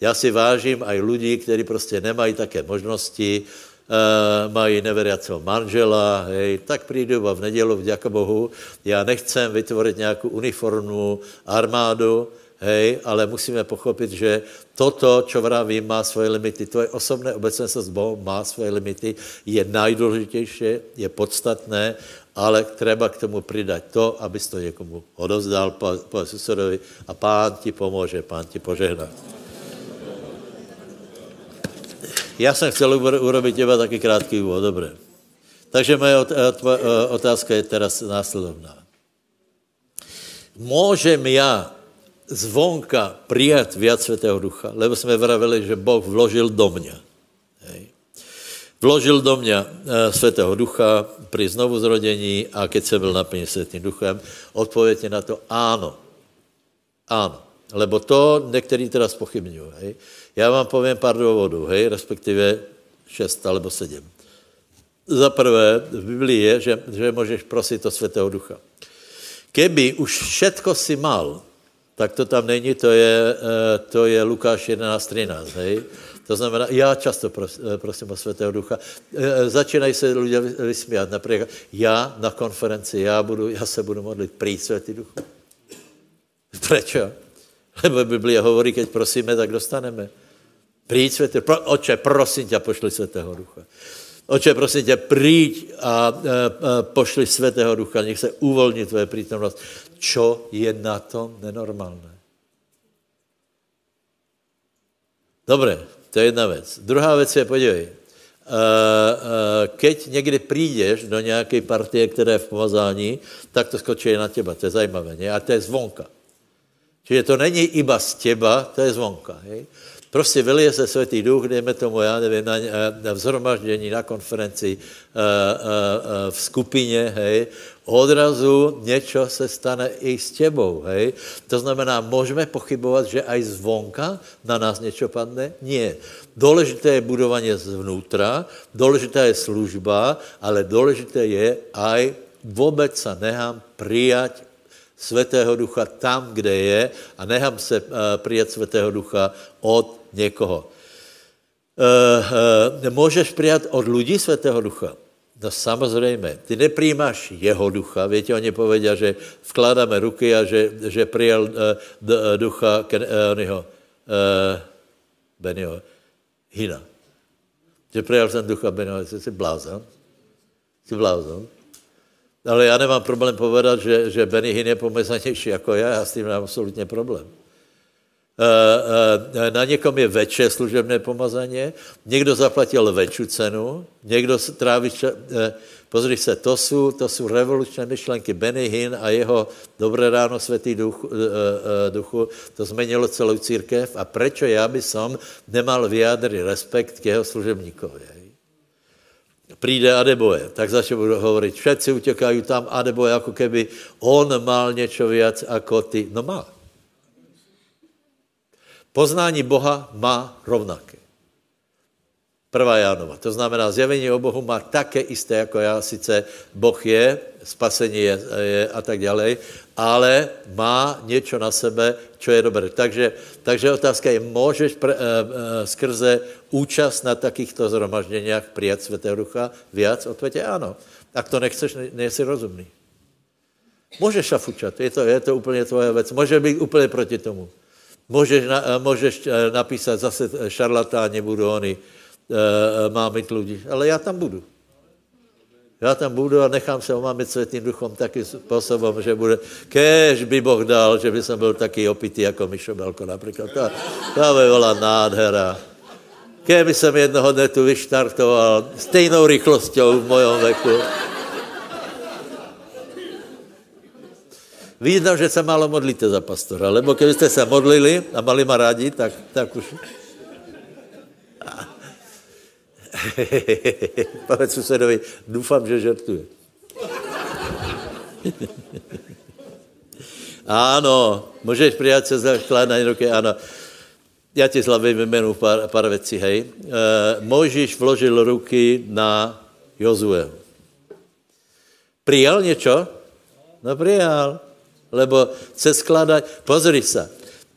Já si vážím aj lidí, kteří prostě nemají také možnosti, Uh, mají neveriacího manžela, hej, tak přijdu v nedělu, vďaka Bohu. Já nechcem vytvořit nějakou uniformní armádu, hej, ale musíme pochopit, že toto, čo vravím, má svoje limity. Tvoje osobné obecenstvo s Bohem má svoje limity, je nejdůležitější, je podstatné, ale třeba k tomu přidat to, abys to někomu odozdal po, po susedovi a pán ti pomůže, pán ti požehná. Já jsem chtěl urobit těba taky krátký úvod, dobré. Takže moje otázka je teraz následovná. Můžem já zvonka přijat viac Světého Ducha, lebo jsme vravili, že Boh vložil do mě. Hej. Vložil do mě uh, Světého Ducha při znovu zrodění a keď jsem byl naplněn Světým Duchem, odpověď je na to áno. Áno. Lebo to některý teda spochybňují. Já vám povím pár důvodů, hej, respektive šest alebo sedm. Za prvé, v Biblii je, že, že můžeš prosit o Světého Ducha. Keby už všetko si mal, tak to tam není, to je, eh, to je Lukáš 11.13, hej. To znamená, já často eh, prosím o Světého Ducha. Eh, začínají se lidé vysmívat. Například, já na konferenci, já, budu, já se budu modlit, prý Světý Duch. Proč? Lebo Biblia hovorí, keď prosíme, tak dostaneme. Přijď světý, pro, oče, prosím tě, pošli světého ducha. Oče, prosím tě, přijď a, a, a pošli světého ducha, nech se uvolní tvoje přítomnost. Čo je na tom nenormálné? Dobré, to je jedna věc. Druhá věc je, podívej, keď někdy přijdeš do nějaké partie, která je v pomazání, tak to skočí na těba, to je zajímavé, ne? a to je zvonka. Čiže to není iba z těba, to je zvonka. Hej? Prostě vylije se světý duch, dejme tomu, já nevím, na, na vzhromaždění, na konferenci, v skupině, hej, odrazu něco se stane i s těbou, hej. To znamená, můžeme pochybovat, že aj zvonka na nás něco padne? Nie. Důležité je budování zvnútra, důležitá je služba, ale důležité je aj vůbec se nechám přijat Svatého Ducha tam, kde je a nechám se přijat Svatého Ducha od někoho. Uh, uh, můžeš přijat od lidí Svatého Ducha? No samozřejmě. Ty nepřijímáš jeho ducha. Víte, oni povedia, že vkládáme ruky a že, že přijal uh, ducha Ken, uh, onyho, uh, Benio, Hina. Že přijal jsem ducha Benio, jsi blázon. Jsi blázon. Ale já nemám problém povedat, že, že Benny Hinn je pomezanější jako já, já s tím nemám absolutně problém. Eh, eh, na někom je větší služebné pomazání, někdo zaplatil větší cenu, někdo tráví... Eh, pozri se, to jsou, to jsou revolučné myšlenky. Benny Hinn a jeho Dobré ráno světý duch, duchu, to změnilo celou církev a proč já by som nemal vyjádřit respekt k jeho služebníkovi přijde Adeboje, tak začne budu hovorit, všetci utěkají tam Adeboje, jako keby on mal něco víc jako ty. No má. Poznání Boha má rovnaké. Prvá Jánova. To znamená, zjevení o Bohu má také isté, jako já. Sice Boh je, spasení je, je a tak dále, ale má něco na sebe, co je dobré. Takže, takže otázka je, můžeš pr, e, e, skrze účast na takýchto zhromažděních přijat Svatého Ducha víc? Odpověď je ano. Tak to nechceš, ne, nejsi rozumný. Můžeš šafučat, je to, je to úplně tvoje věc. Může být úplně proti tomu. Můžeš, na, eh, můžeš napísat zase šarlatáni budou oni, má mít lidi, ale já tam budu. Já tam budu a nechám se omámit světým duchom taky způsobem, že bude, kež by Boh dal, že by jsem byl taky opitý jako Mišo Belko například. To, to by byla nádhera. Keby jsem jednoho dne tu vyštartoval stejnou rychlostí v mojom veku. Vidím, že se málo modlíte za pastora, lebo kdybyste se modlili a mali ma rádi, tak, tak už... Povedz susedovi, doufám, že žertuje. ano, můžeš přijat se zakládat ruky, ano. Já ti zlavím jménu pár, pár věcí, hej. E, Mojžíš vložil ruky na Jozue. Přijal něco? No přijal. Lebo se skládá, pozri se,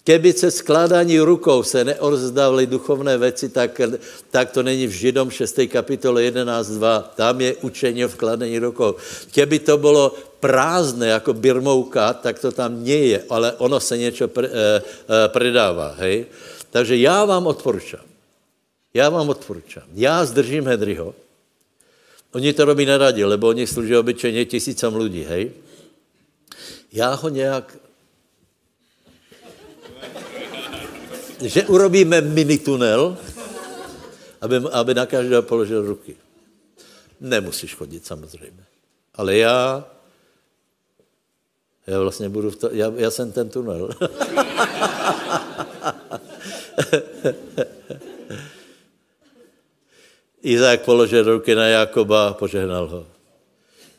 Keby se skládání rukou se neorzdávaly duchovné věci, tak, tak to není v Židom 6. kapitole 11.2. Tam je učení o vkladení rukou. Keby to bylo prázdné jako birmouka, tak to tam nie je, ale ono se něco pre, e, e, predává. Hej? Takže já vám odporučám. Já vám odporučám. Já zdržím Hedryho. Oni to robí neradi, lebo oni služí obyčejně tisícom lidí, hej? Já ho nějak že urobíme mini tunel, aby, aby na každého položil ruky. Nemusíš chodit samozřejmě. Ale já, já vlastně budu v to, já, já jsem ten tunel. Izák položil ruky na Jakoba a požehnal ho.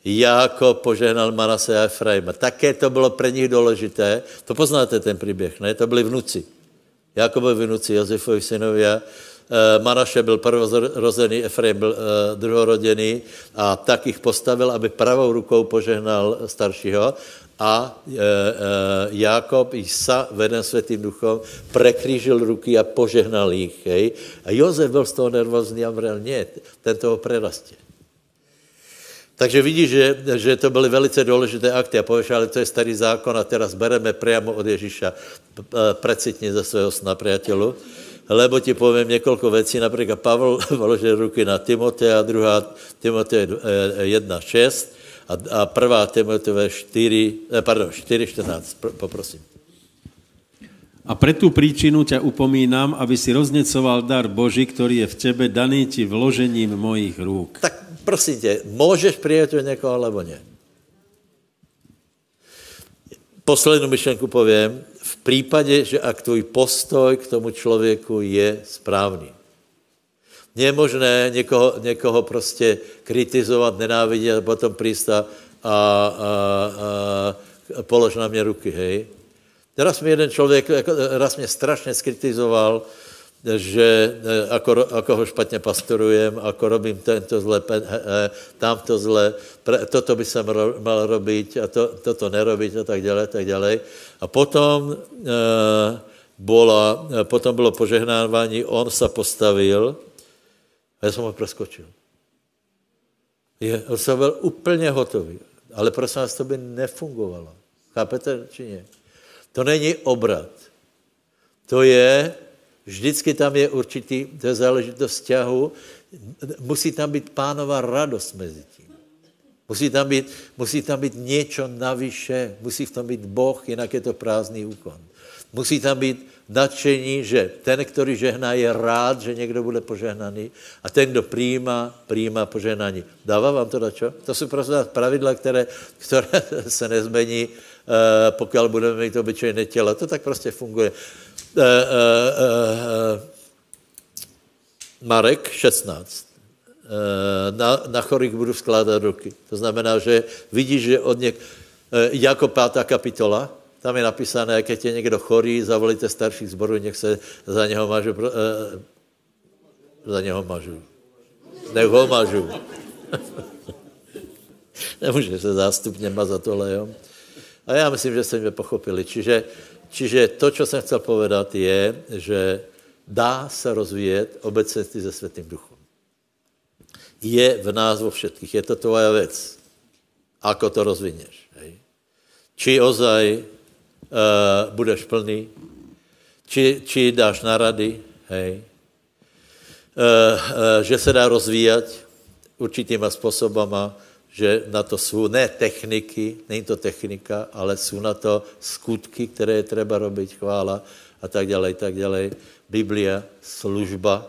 Jakob požehnal Manase a Efraima. Také to bylo pro nich důležité. To poznáte ten příběh, ne? To byli vnuci. Jakobovi vnuci, Josefovi synovia, eh, Manaše byl prvorozený, Efraim byl eh, druhorodený a tak jich postavil, aby pravou rukou požehnal staršího a e, e, Jakob veden světým duchom prekřížil ruky a požehnal jich. Hej. A Jozef byl z toho nervózní a vrel, ne, ten toho prerastě. Takže vidíš, že, že to byly velice důležité akty a pověš, ale to je starý zákon a teraz bereme priamo od Ježíša precitně ze svého sna, priateľu. Lebo ti povím několik věcí, například Pavel vložil ruky na Timotea, druhá Timotea 1.6 a, a prvá Timotea 4, eh, pardon, 4.14, poprosím. A pre tú príčinu ťa upomínam, aby si roznecoval dar Boží, ktorý je v tebe daný ti vložením mojich rúk. Tak prosím tě, můžeš přijat od někoho, alebo ne? Poslednou myšlenku povím. V případě, že ak tvůj postoj k tomu člověku je správný. Je možné někoho, někoho prostě kritizovat, nenávidět a potom prísť a, a, a, a polož na mě ruky, hej. Raz mi jeden člověk, jako, raz mě strašně skritizoval, že ako, ako ho špatně pastorujem, ako robím tento zle, tamto zle, toto by se mal robiť a to, toto nerobiť a tak dále, tak dále. A potom, e, bola, potom bylo požehnávání, on se postavil a já jsem ho preskočil. Je, on se byl úplně hotový. Ale prosím vás, to by nefungovalo. Chápete, či ne? To není obrat. To je, vždycky tam je určitý, to záležitost vzťahu, musí tam být pánová radost mezi tím. Musí tam být, musí tam být něco navyše, musí v tom být Boh, jinak je to prázdný úkon. Musí tam být nadšení, že ten, který žehná, je rád, že někdo bude požehnaný a ten, kdo přijímá, přijímá požehnání. Dává vám to čo? To jsou prostě pravidla, které, které se nezmení, eh, pokud budeme mít obyčejné tělo. To tak prostě funguje. Eh, eh, Marek 16. Na, na chorých budu skládat ruky. To znamená, že vidíš, že od něk... Jako pátá kapitola, tam je napísané, keď je někdo chorý, zavolíte starší zboru, nech se za něho mažu, eh, za něho mažu. Nech ho mažu. Nemůže se zástupně mazat olejom. A já myslím, že jste mě pochopili. Čiže, čiže to, co jsem chcel povedat, je, že dá se rozvíjet obecenství se Světým duchom. Je v nás vo všetkých. Je to tvoja věc. Ako to rozvineš. Hej? Či ozaj uh, budeš plný, či, či dáš na rady, hej. Uh, uh, že se dá rozvíjet určitýma způsobama, že na to jsou ne techniky, není to technika, ale jsou na to skutky, které je třeba robit, chvála a tak dále, tak dále. Biblia, služba,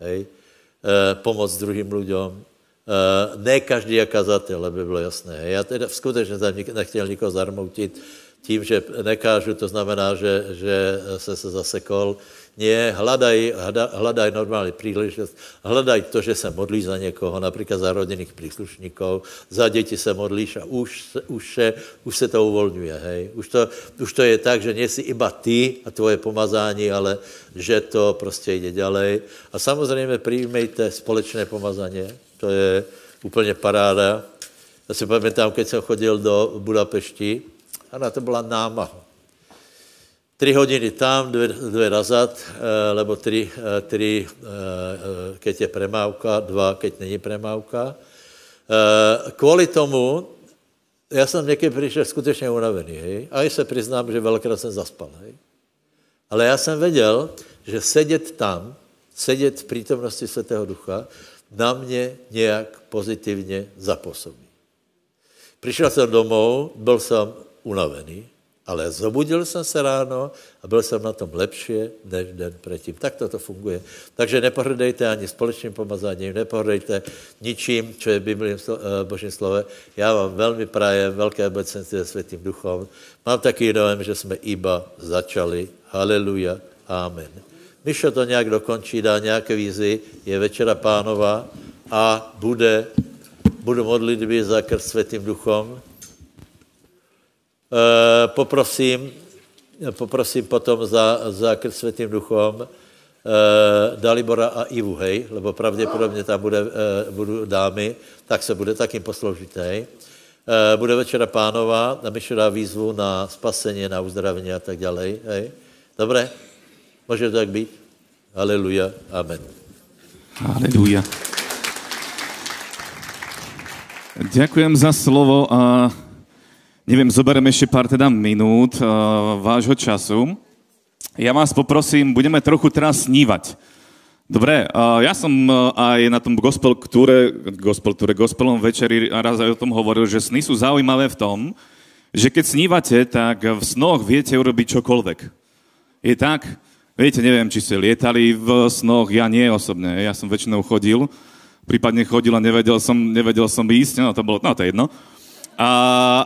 hej, e, pomoc druhým lidem. E, ne každý je kazatel, aby bylo jasné. Já teda skutečně jsem nechtěl nikoho zarmoutit, tím, že nekážu, to znamená, že, že se se zasekol. Nie, hledaj, hledaj normální příležitost, hledaj to, že se modlí za někoho, například za rodinných příslušníků, za děti se modlíš a už, už, se, už se to uvolňuje, hej. Už to, už to je tak, že nejsi iba ty a tvoje pomazání, ale že to prostě jde ďalej. A samozřejmě přijmejte společné pomazání, to je úplně paráda. Já si pamatám, když jsem chodil do Budapešti, ano, to byla námaha. Tři hodiny tam, dvě, dvě nazad, eh, lebo tři, eh, tři, eh, keď je premávka, dva, keď není premávka. Kvůli tomu, já jsem někdy přišel skutečně unavený, hej? a i se přiznám, že velikrát jsem zaspal. Hej? Ale já jsem věděl, že sedět tam, sedět v přítomnosti Svatého Ducha, na mě nějak pozitivně zapůsobí. Přišel jsem domů, byl jsem unavený, ale zobudil jsem se ráno a byl jsem na tom lepší než den předtím. Tak to funguje. Takže nepohrdejte ani společným pomazáním, nepohrdejte ničím, co je Biblii eh, Božím slove. Já vám velmi prajem velké obecenství se Světým duchom. Mám taky dojem, že jsme iba začali. Haleluja. Amen. Myšo to nějak dokončí, dá nějaké vízy, je večera pánova a bude, budu modlitby za krst Světým duchom poprosím, poprosím potom za, za krv světým duchom uh, Dalibora a Ivu, hej, lebo pravděpodobně tam bude, uh, budou dámy, tak se bude takým posloužit, hej. Uh, bude večera pánova, a Mišo dá výzvu na spasení, na uzdravení a tak dále, hej. Dobré? Může to tak být? Aleluja, amen. Aleluja. Ďakujem za slovo a Neviem, zobereme ešte pár teda minút uh, vášho času. Ja vás poprosím, budeme trochu teraz snívať. Dobre, uh, ja som uh, aj na tom gospel túre, gospel túre, gospelom večeri raz aj o tom hovoril, že sny sú zaujímavé v tom, že keď snívate, tak v snoch viete urobiť čokoľvek. je tak, viete, neviem, či ste lietali v snoch, ja nie osobne, ja som väčšinou chodil, prípadne chodil a nevedel som, nevedel som ísť, no to bolo, no to je jedno. A,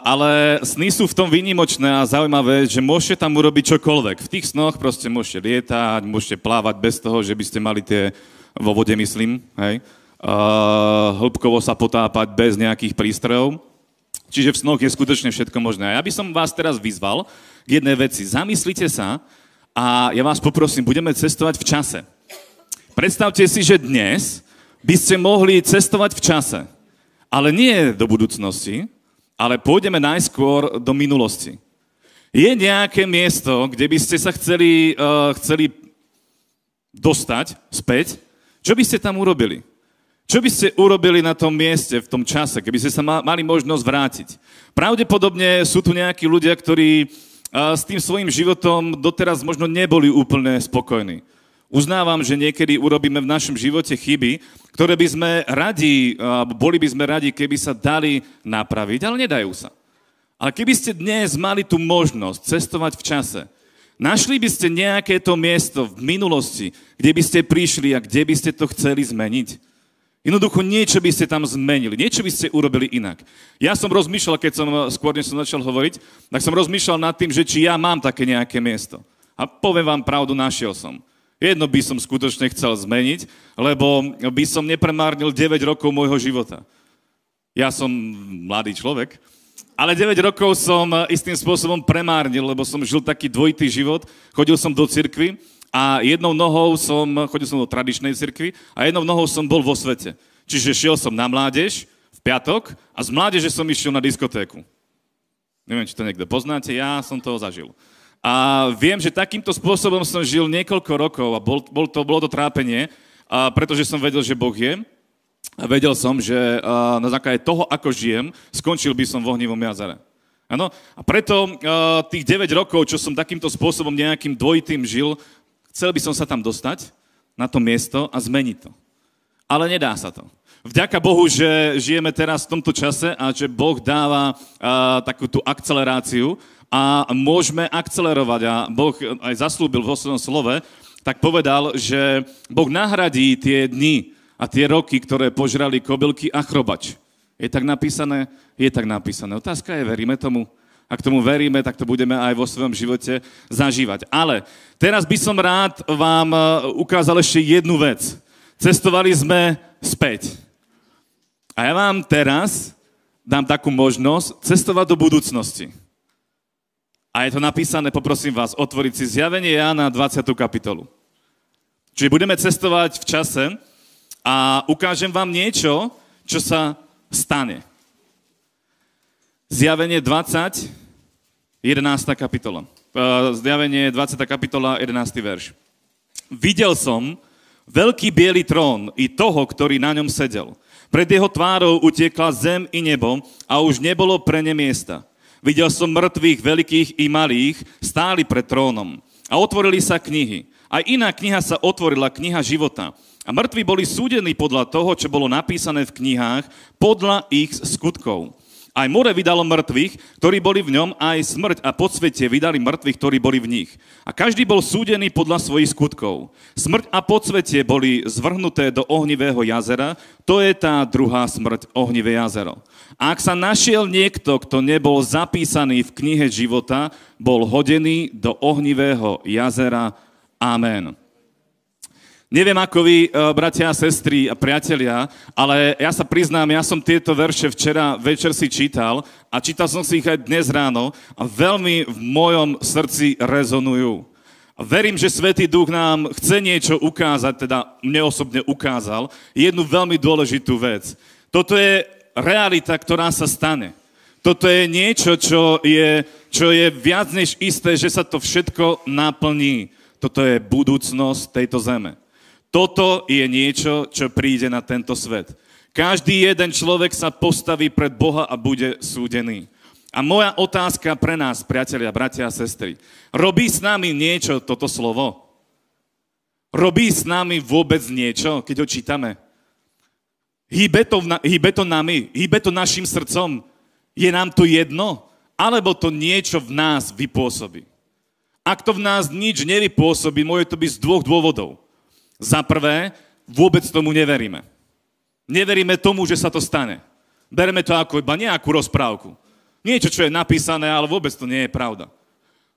ale sny sú v tom výnimočné a zaujímavé, že môžete tam urobiť čokoľvek. V tých snoch proste môžete lietať, môžete plávať bez toho, že by ste mali tie, vo vode myslím, hej, uh, hĺbkovo sa potápať bez nejakých prístrojov. Čiže v snoch je skutočne všetko možné. A ja by som vás teraz vyzval k jednej veci. Zamyslite sa a ja vás poprosím, budeme cestovať v čase. Predstavte si, že dnes by ste mohli cestovať v čase, ale nie do budúcnosti, ale pôjdeme najskôr do minulosti. Je nejaké miesto, kde by ste sa chceli, uh, chceli dostať späť? Čo by ste tam urobili? Čo by ste urobili na tom mieste, v tom čase, keby ste sa ma, mali možnosť vrátiť? Pravdepodobne sú tu nejakí ľudia, ktorí uh, s tým svojim životom doteraz možno neboli úplne spokojní. Uznávam, že niekedy urobíme v našom živote chyby, ktoré by sme radi, boli by sme radi, keby sa dali napraviť, ale nedajú sa. Ale keby ste dnes mali tú možnosť cestovať v čase, našli by ste nejaké to miesto v minulosti, kde by ste prišli a kde by ste to chceli zmeniť? Jednoducho niečo by ste tam zmenili, niečo by ste urobili inak. Ja som rozmýšľal, keď som skôr než som začal hovoriť, tak som rozmýšľal nad tým, že či ja mám také nejaké miesto. A poviem vám pravdu, našiel som. Jedno by som skutočne chcel zmeniť, lebo by som nepremárnil 9 rokov môjho života. Ja som mladý človek, ale 9 rokov som istým spôsobom premárnil, lebo som žil taký dvojitý život. Chodil som do cirkvy a jednou nohou som, chodil som do tradičnej cirkvi a jednou nohou som bol vo svete. Čiže šiel som na mládež v piatok a z mládeže som išiel na diskotéku. Neviem, či to niekto poznáte, ja som to zažil. A viem, že takýmto spôsobom som žil niekoľko rokov a bol, bol to, bolo to trápenie, a pretože som vedel, že Boh je. A vedel som, že a, na základe toho, ako žijem, skončil by som v ohnivom jazere. Ano? A preto a, tých 9 rokov, čo som takýmto spôsobom nejakým dvojitým žil, chcel by som sa tam dostať na to miesto a zmeniť to. Ale nedá sa to. Vďaka Bohu, že žijeme teraz v tomto čase a že Boh dáva a, takú tú akceleráciu a môžeme akcelerovať. A Boh aj zaslúbil vo svojom slove, tak povedal, že Boh nahradí tie dni a tie roky, ktoré požrali kobylky a chrobač. Je tak napísané? Je tak napísané. Otázka je, veríme tomu? Ak tomu veríme, tak to budeme aj vo svojom živote zažívať. Ale teraz by som rád vám e, ukázal ešte jednu vec. Cestovali sme späť. A ja vám teraz dám takú možnosť cestovať do budúcnosti. A je to napísané, poprosím vás, otvoriť si zjavenie Jána 20. kapitolu. Čiže budeme cestovať v čase a ukážem vám niečo, čo sa stane. Zjavenie 20, 11. kapitola. Zjavenie 20. kapitola, 11. verš. Videl som veľký biely trón i toho, ktorý na ňom sedel. Pred jeho tvárou utiekla zem i nebo a už nebolo pre ne miesta. Videl som mŕtvych, veľkých i malých, stáli pred trónom. A otvorili sa knihy. Aj iná kniha sa otvorila, kniha života. A mŕtvi boli súdení podľa toho, čo bolo napísané v knihách, podľa ich skutkov. Aj more vydalo mŕtvych, ktorí boli v ňom, aj smrť a podsvetie vydali mŕtvych, ktorí boli v nich. A každý bol súdený podľa svojich skutkov. Smrť a podsvetie boli zvrhnuté do ohnivého jazera, to je tá druhá smrť, ohnivé jazero. A ak sa našiel niekto, kto nebol zapísaný v knihe života, bol hodený do ohnivého jazera. Amen. Neviem ako vy, eh, bratia a sestry a priatelia, ale ja sa priznám, ja som tieto verše včera večer si čítal a čítal som si ich aj dnes ráno a veľmi v mojom srdci rezonujú. A verím, že Svetý Duch nám chce niečo ukázať, teda mne osobne ukázal, jednu veľmi dôležitú vec. Toto je realita, ktorá sa stane. Toto je niečo, čo je, čo je viac než isté, že sa to všetko naplní. Toto je budúcnosť tejto zeme. Toto je niečo, čo príde na tento svet. Každý jeden človek sa postaví pred Boha a bude súdený. A moja otázka pre nás, priatelia, bratia a sestry, robí s nami niečo toto slovo? Robí s nami vôbec niečo, keď ho čítame? Hýbe to, hýbe to nami, hýbe to našim srdcom. Je nám to jedno? Alebo to niečo v nás vypôsobí? Ak to v nás nič nevypôsobí, môže to byť z dvoch dôvodov. Za prvé, vôbec tomu neveríme. Neveríme tomu, že sa to stane. Bereme to ako iba nejakú rozprávku. Niečo, čo je napísané, ale vôbec to nie je pravda.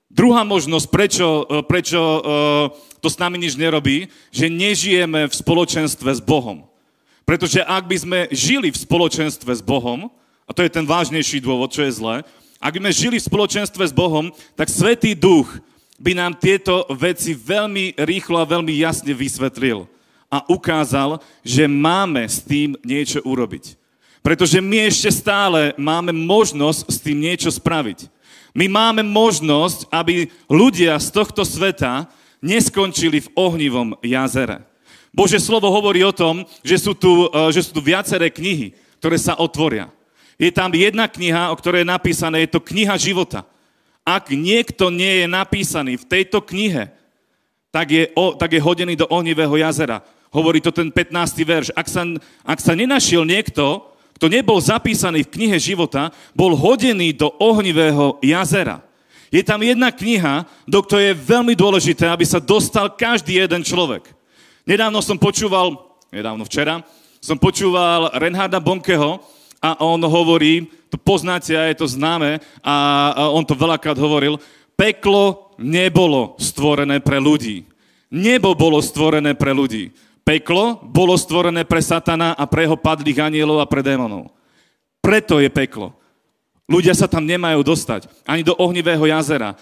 Druhá možnosť, prečo, e, prečo uh, to s nami nič nerobí, že nežijeme v spoločenstve s Bohom. Pretože ak by sme žili v spoločenstve s Bohom, a to je ten vážnejší dôvod, čo je zlé, ak by sme žili v spoločenstve s Bohom, tak Svetý Duch by nám tieto veci veľmi rýchlo a veľmi jasne vysvetlil a ukázal, že máme s tým niečo urobiť. Pretože my ešte stále máme možnosť s tým niečo spraviť. My máme možnosť, aby ľudia z tohto sveta neskončili v ohnivom jazere. Bože slovo hovorí o tom, že sú tu, e, že sú tu viaceré knihy, ktoré sa otvoria. Je tam jedna kniha, o ktorej je napísané, je to kniha života. Ak niekto nie je napísaný v tejto knihe, tak je, o, tak je hodený do ohnivého jazera. Hovorí to ten 15. verš. Ak sa, ak sa nenašiel niekto, kto nebol zapísaný v knihe života, bol hodený do ohnivého jazera. Je tam jedna kniha, do ktorej je veľmi dôležité, aby sa dostal každý jeden človek. Nedávno som počúval, nedávno včera, som počúval Renharda Bonkeho a on hovorí, to poznáte a je to známe a on to veľakrát hovoril, peklo nebolo stvorené pre ľudí. Nebo bolo stvorené pre ľudí. Peklo bolo stvorené pre satana a pre jeho padlých anielov a pre démonov. Preto je peklo. Ľudia sa tam nemajú dostať. Ani do ohnivého jazera.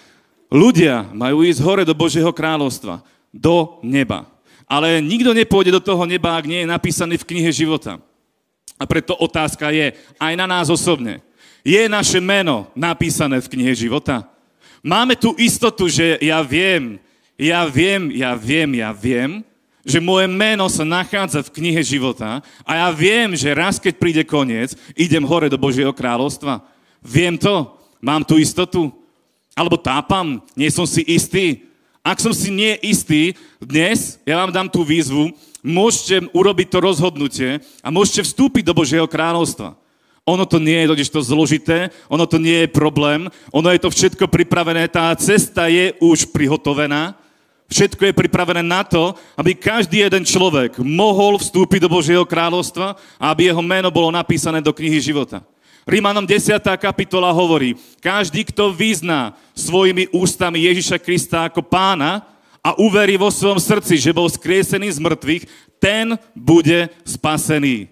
Ľudia majú ísť hore do Božieho kráľovstva. Do neba. Ale nikto nepôjde do toho neba, ak nie je napísaný v knihe života. A preto otázka je aj na nás osobne. Je naše meno napísané v knihe života? Máme tu istotu, že ja viem, ja viem, ja viem, ja viem, že moje meno sa nachádza v knihe života a ja viem, že raz, keď príde koniec, idem hore do Božieho kráľovstva. Viem to, mám tú istotu. Alebo tápam, nie som si istý. Ak som si nie istý, dnes ja vám dám tú výzvu, môžete urobiť to rozhodnutie a môžete vstúpiť do Božieho kráľovstva. Ono to nie je totiž to zložité, ono to nie je problém, ono je to všetko pripravené, tá cesta je už prihotovená Všetko je pripravené na to, aby každý jeden človek mohol vstúpiť do Božieho kráľovstva a aby jeho meno bolo napísané do knihy života. Rímanom 10. kapitola hovorí, každý, kto vyzná svojimi ústami Ježiša Krista ako pána a uverí vo svojom srdci, že bol skriesený z mŕtvych, ten bude spasený.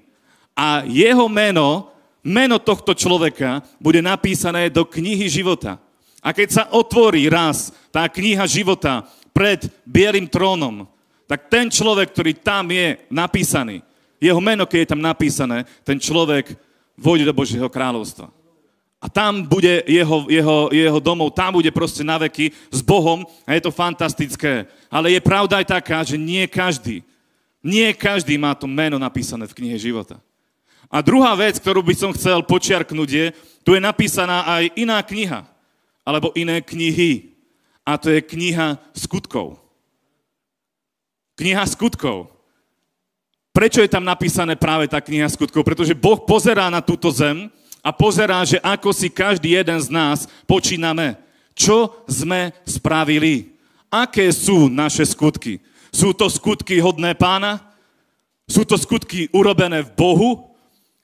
A jeho meno, meno tohto človeka, bude napísané do knihy života. A keď sa otvorí raz tá kniha života, pred bielým trónom, tak ten človek, ktorý tam je napísaný, jeho meno, keď je tam napísané, ten človek vôjde do Božieho kráľovstva. A tam bude jeho, jeho, jeho domov, tam bude proste na veky s Bohom a je to fantastické. Ale je pravda aj taká, že nie každý, nie každý má to meno napísané v knihe života. A druhá vec, ktorú by som chcel počiarknúť je, tu je napísaná aj iná kniha, alebo iné knihy a to je kniha skutkov. Kniha skutkov. Prečo je tam napísané práve tá kniha skutkov? Pretože Boh pozerá na túto zem a pozerá, že ako si každý jeden z nás počíname. Čo sme spravili? Aké sú naše skutky? Sú to skutky hodné pána? Sú to skutky urobené v Bohu?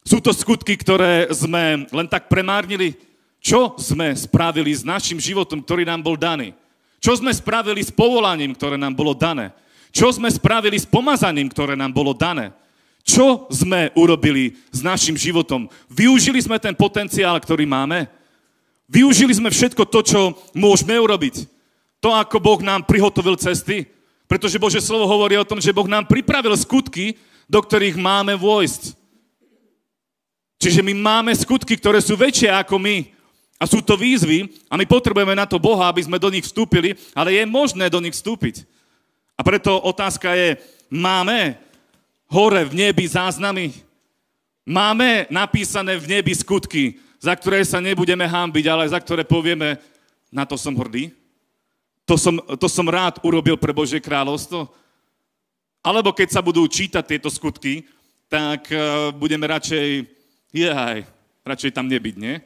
Sú to skutky, ktoré sme len tak premárnili? Čo sme spravili s našim životom, ktorý nám bol daný? Čo sme spravili s povolaním, ktoré nám bolo dané? Čo sme spravili s pomazaním, ktoré nám bolo dané? Čo sme urobili s našim životom? Využili sme ten potenciál, ktorý máme? Využili sme všetko to, čo môžeme urobiť? To, ako Boh nám prihotovil cesty? Pretože Bože slovo hovorí o tom, že Boh nám pripravil skutky, do ktorých máme vojsť. Čiže my máme skutky, ktoré sú väčšie ako my. A sú to výzvy a my potrebujeme na to Boha, aby sme do nich vstúpili, ale je možné do nich vstúpiť. A preto otázka je, máme hore v nebi záznamy? Máme napísané v nebi skutky, za ktoré sa nebudeme hámbiť, ale za ktoré povieme, na to som hrdý? To som, to som rád urobil pre Božie kráľovstvo? Alebo keď sa budú čítať tieto skutky, tak uh, budeme radšej, jehaj, radšej tam nebyť, nie?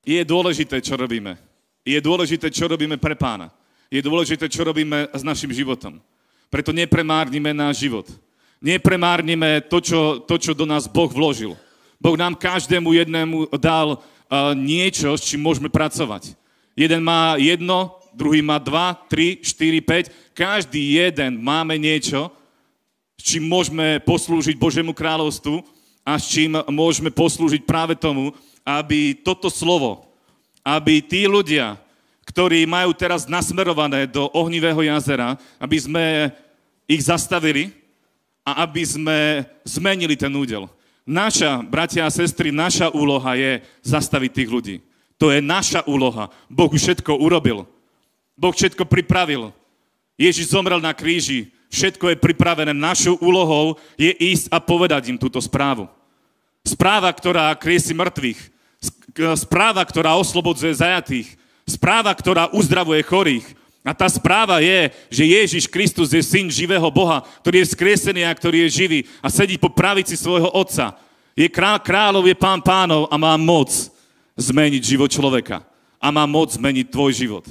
Je dôležité, čo robíme. je dôležité, čo robíme pre pána. Je dôležité, čo robíme s našim životom. Preto nepremárnime náš život. Nepremárnime to čo, to, čo do nás Boh vložil. Boh nám každému jednému dal uh, niečo, s čím môžeme pracovať. Jeden má jedno, druhý má dva, tri, štyri, päť. Každý jeden máme niečo, s čím môžeme poslúžiť Božemu kráľovstvu a s čím môžeme poslúžiť práve tomu, aby toto slovo, aby tí ľudia, ktorí majú teraz nasmerované do ohnivého jazera, aby sme ich zastavili a aby sme zmenili ten údel. Naša, bratia a sestry, naša úloha je zastaviť tých ľudí. To je naša úloha. Boh už všetko urobil. Boh všetko pripravil. Ježiš zomrel na kríži. Všetko je pripravené. Našou úlohou je ísť a povedať im túto správu. Správa, ktorá kriesi mŕtvych. Správa, ktorá oslobodzuje zajatých. Správa, ktorá uzdravuje chorých. A tá správa je, že Ježiš Kristus je syn živého Boha, ktorý je skresený a ktorý je živý a sedí po pravici svojho Otca. Je král kráľov, je pán pánov a má moc zmeniť život človeka. A má moc zmeniť tvoj život.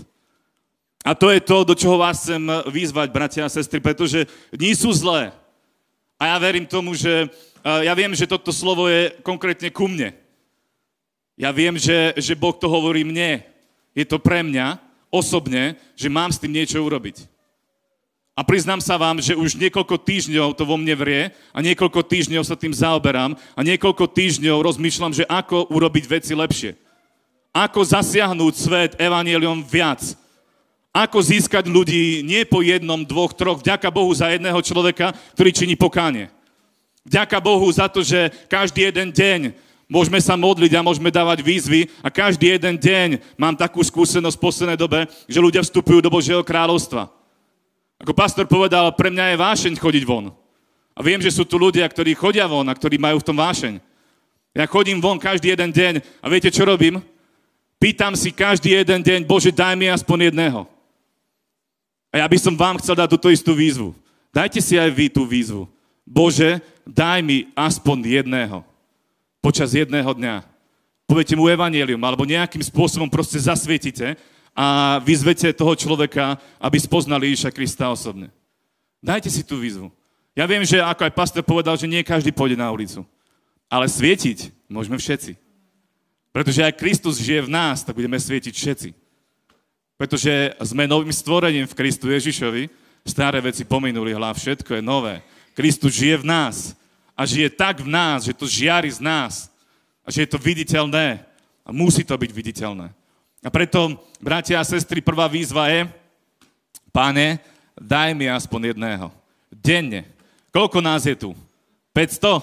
A to je to, do čoho vás chcem vyzvať, bratia a sestry, pretože nie sú zlé. A ja verím tomu, že ja viem, že toto slovo je konkrétne ku mne. Ja viem, že, že Boh to hovorí mne. Je to pre mňa osobne, že mám s tým niečo urobiť. A priznám sa vám, že už niekoľko týždňov to vo mne vrie a niekoľko týždňov sa tým zaoberám a niekoľko týždňov rozmýšľam, že ako urobiť veci lepšie. Ako zasiahnuť svet evanieliom viac. Ako získať ľudí nie po jednom, dvoch, troch. Vďaka Bohu za jedného človeka, ktorý činí pokánie. Vďaka Bohu za to, že každý jeden deň môžeme sa modliť a môžeme dávať výzvy a každý jeden deň mám takú skúsenosť v poslednej dobe, že ľudia vstupujú do Božieho kráľovstva. Ako pastor povedal, pre mňa je vášeň chodiť von. A viem, že sú tu ľudia, ktorí chodia von a ktorí majú v tom vášeň. Ja chodím von každý jeden deň a viete, čo robím? Pýtam si každý jeden deň, Bože, daj mi aspoň jedného. A ja by som vám chcel dať túto istú výzvu. Dajte si aj vy tú výzvu. Bože, daj mi aspoň jedného počas jedného dňa. Poviete mu evanielium, alebo nejakým spôsobom proste zasvietite a vyzvete toho človeka, aby spoznali Iša Krista osobne. Dajte si tú výzvu. Ja viem, že ako aj pastor povedal, že nie každý pôjde na ulicu. Ale svietiť môžeme všetci. Pretože ak Kristus žije v nás, tak budeme svietiť všetci. Pretože sme novým stvorením v Kristu Ježišovi, staré veci pominuli, hlav, všetko je nové. Kristus žije v nás a žije tak v nás, že to žiari z nás a že je to viditeľné a musí to byť viditeľné. A preto, bratia a sestry, prvá výzva je, páne, daj mi aspoň jedného. Denne. Koľko nás je tu? 500?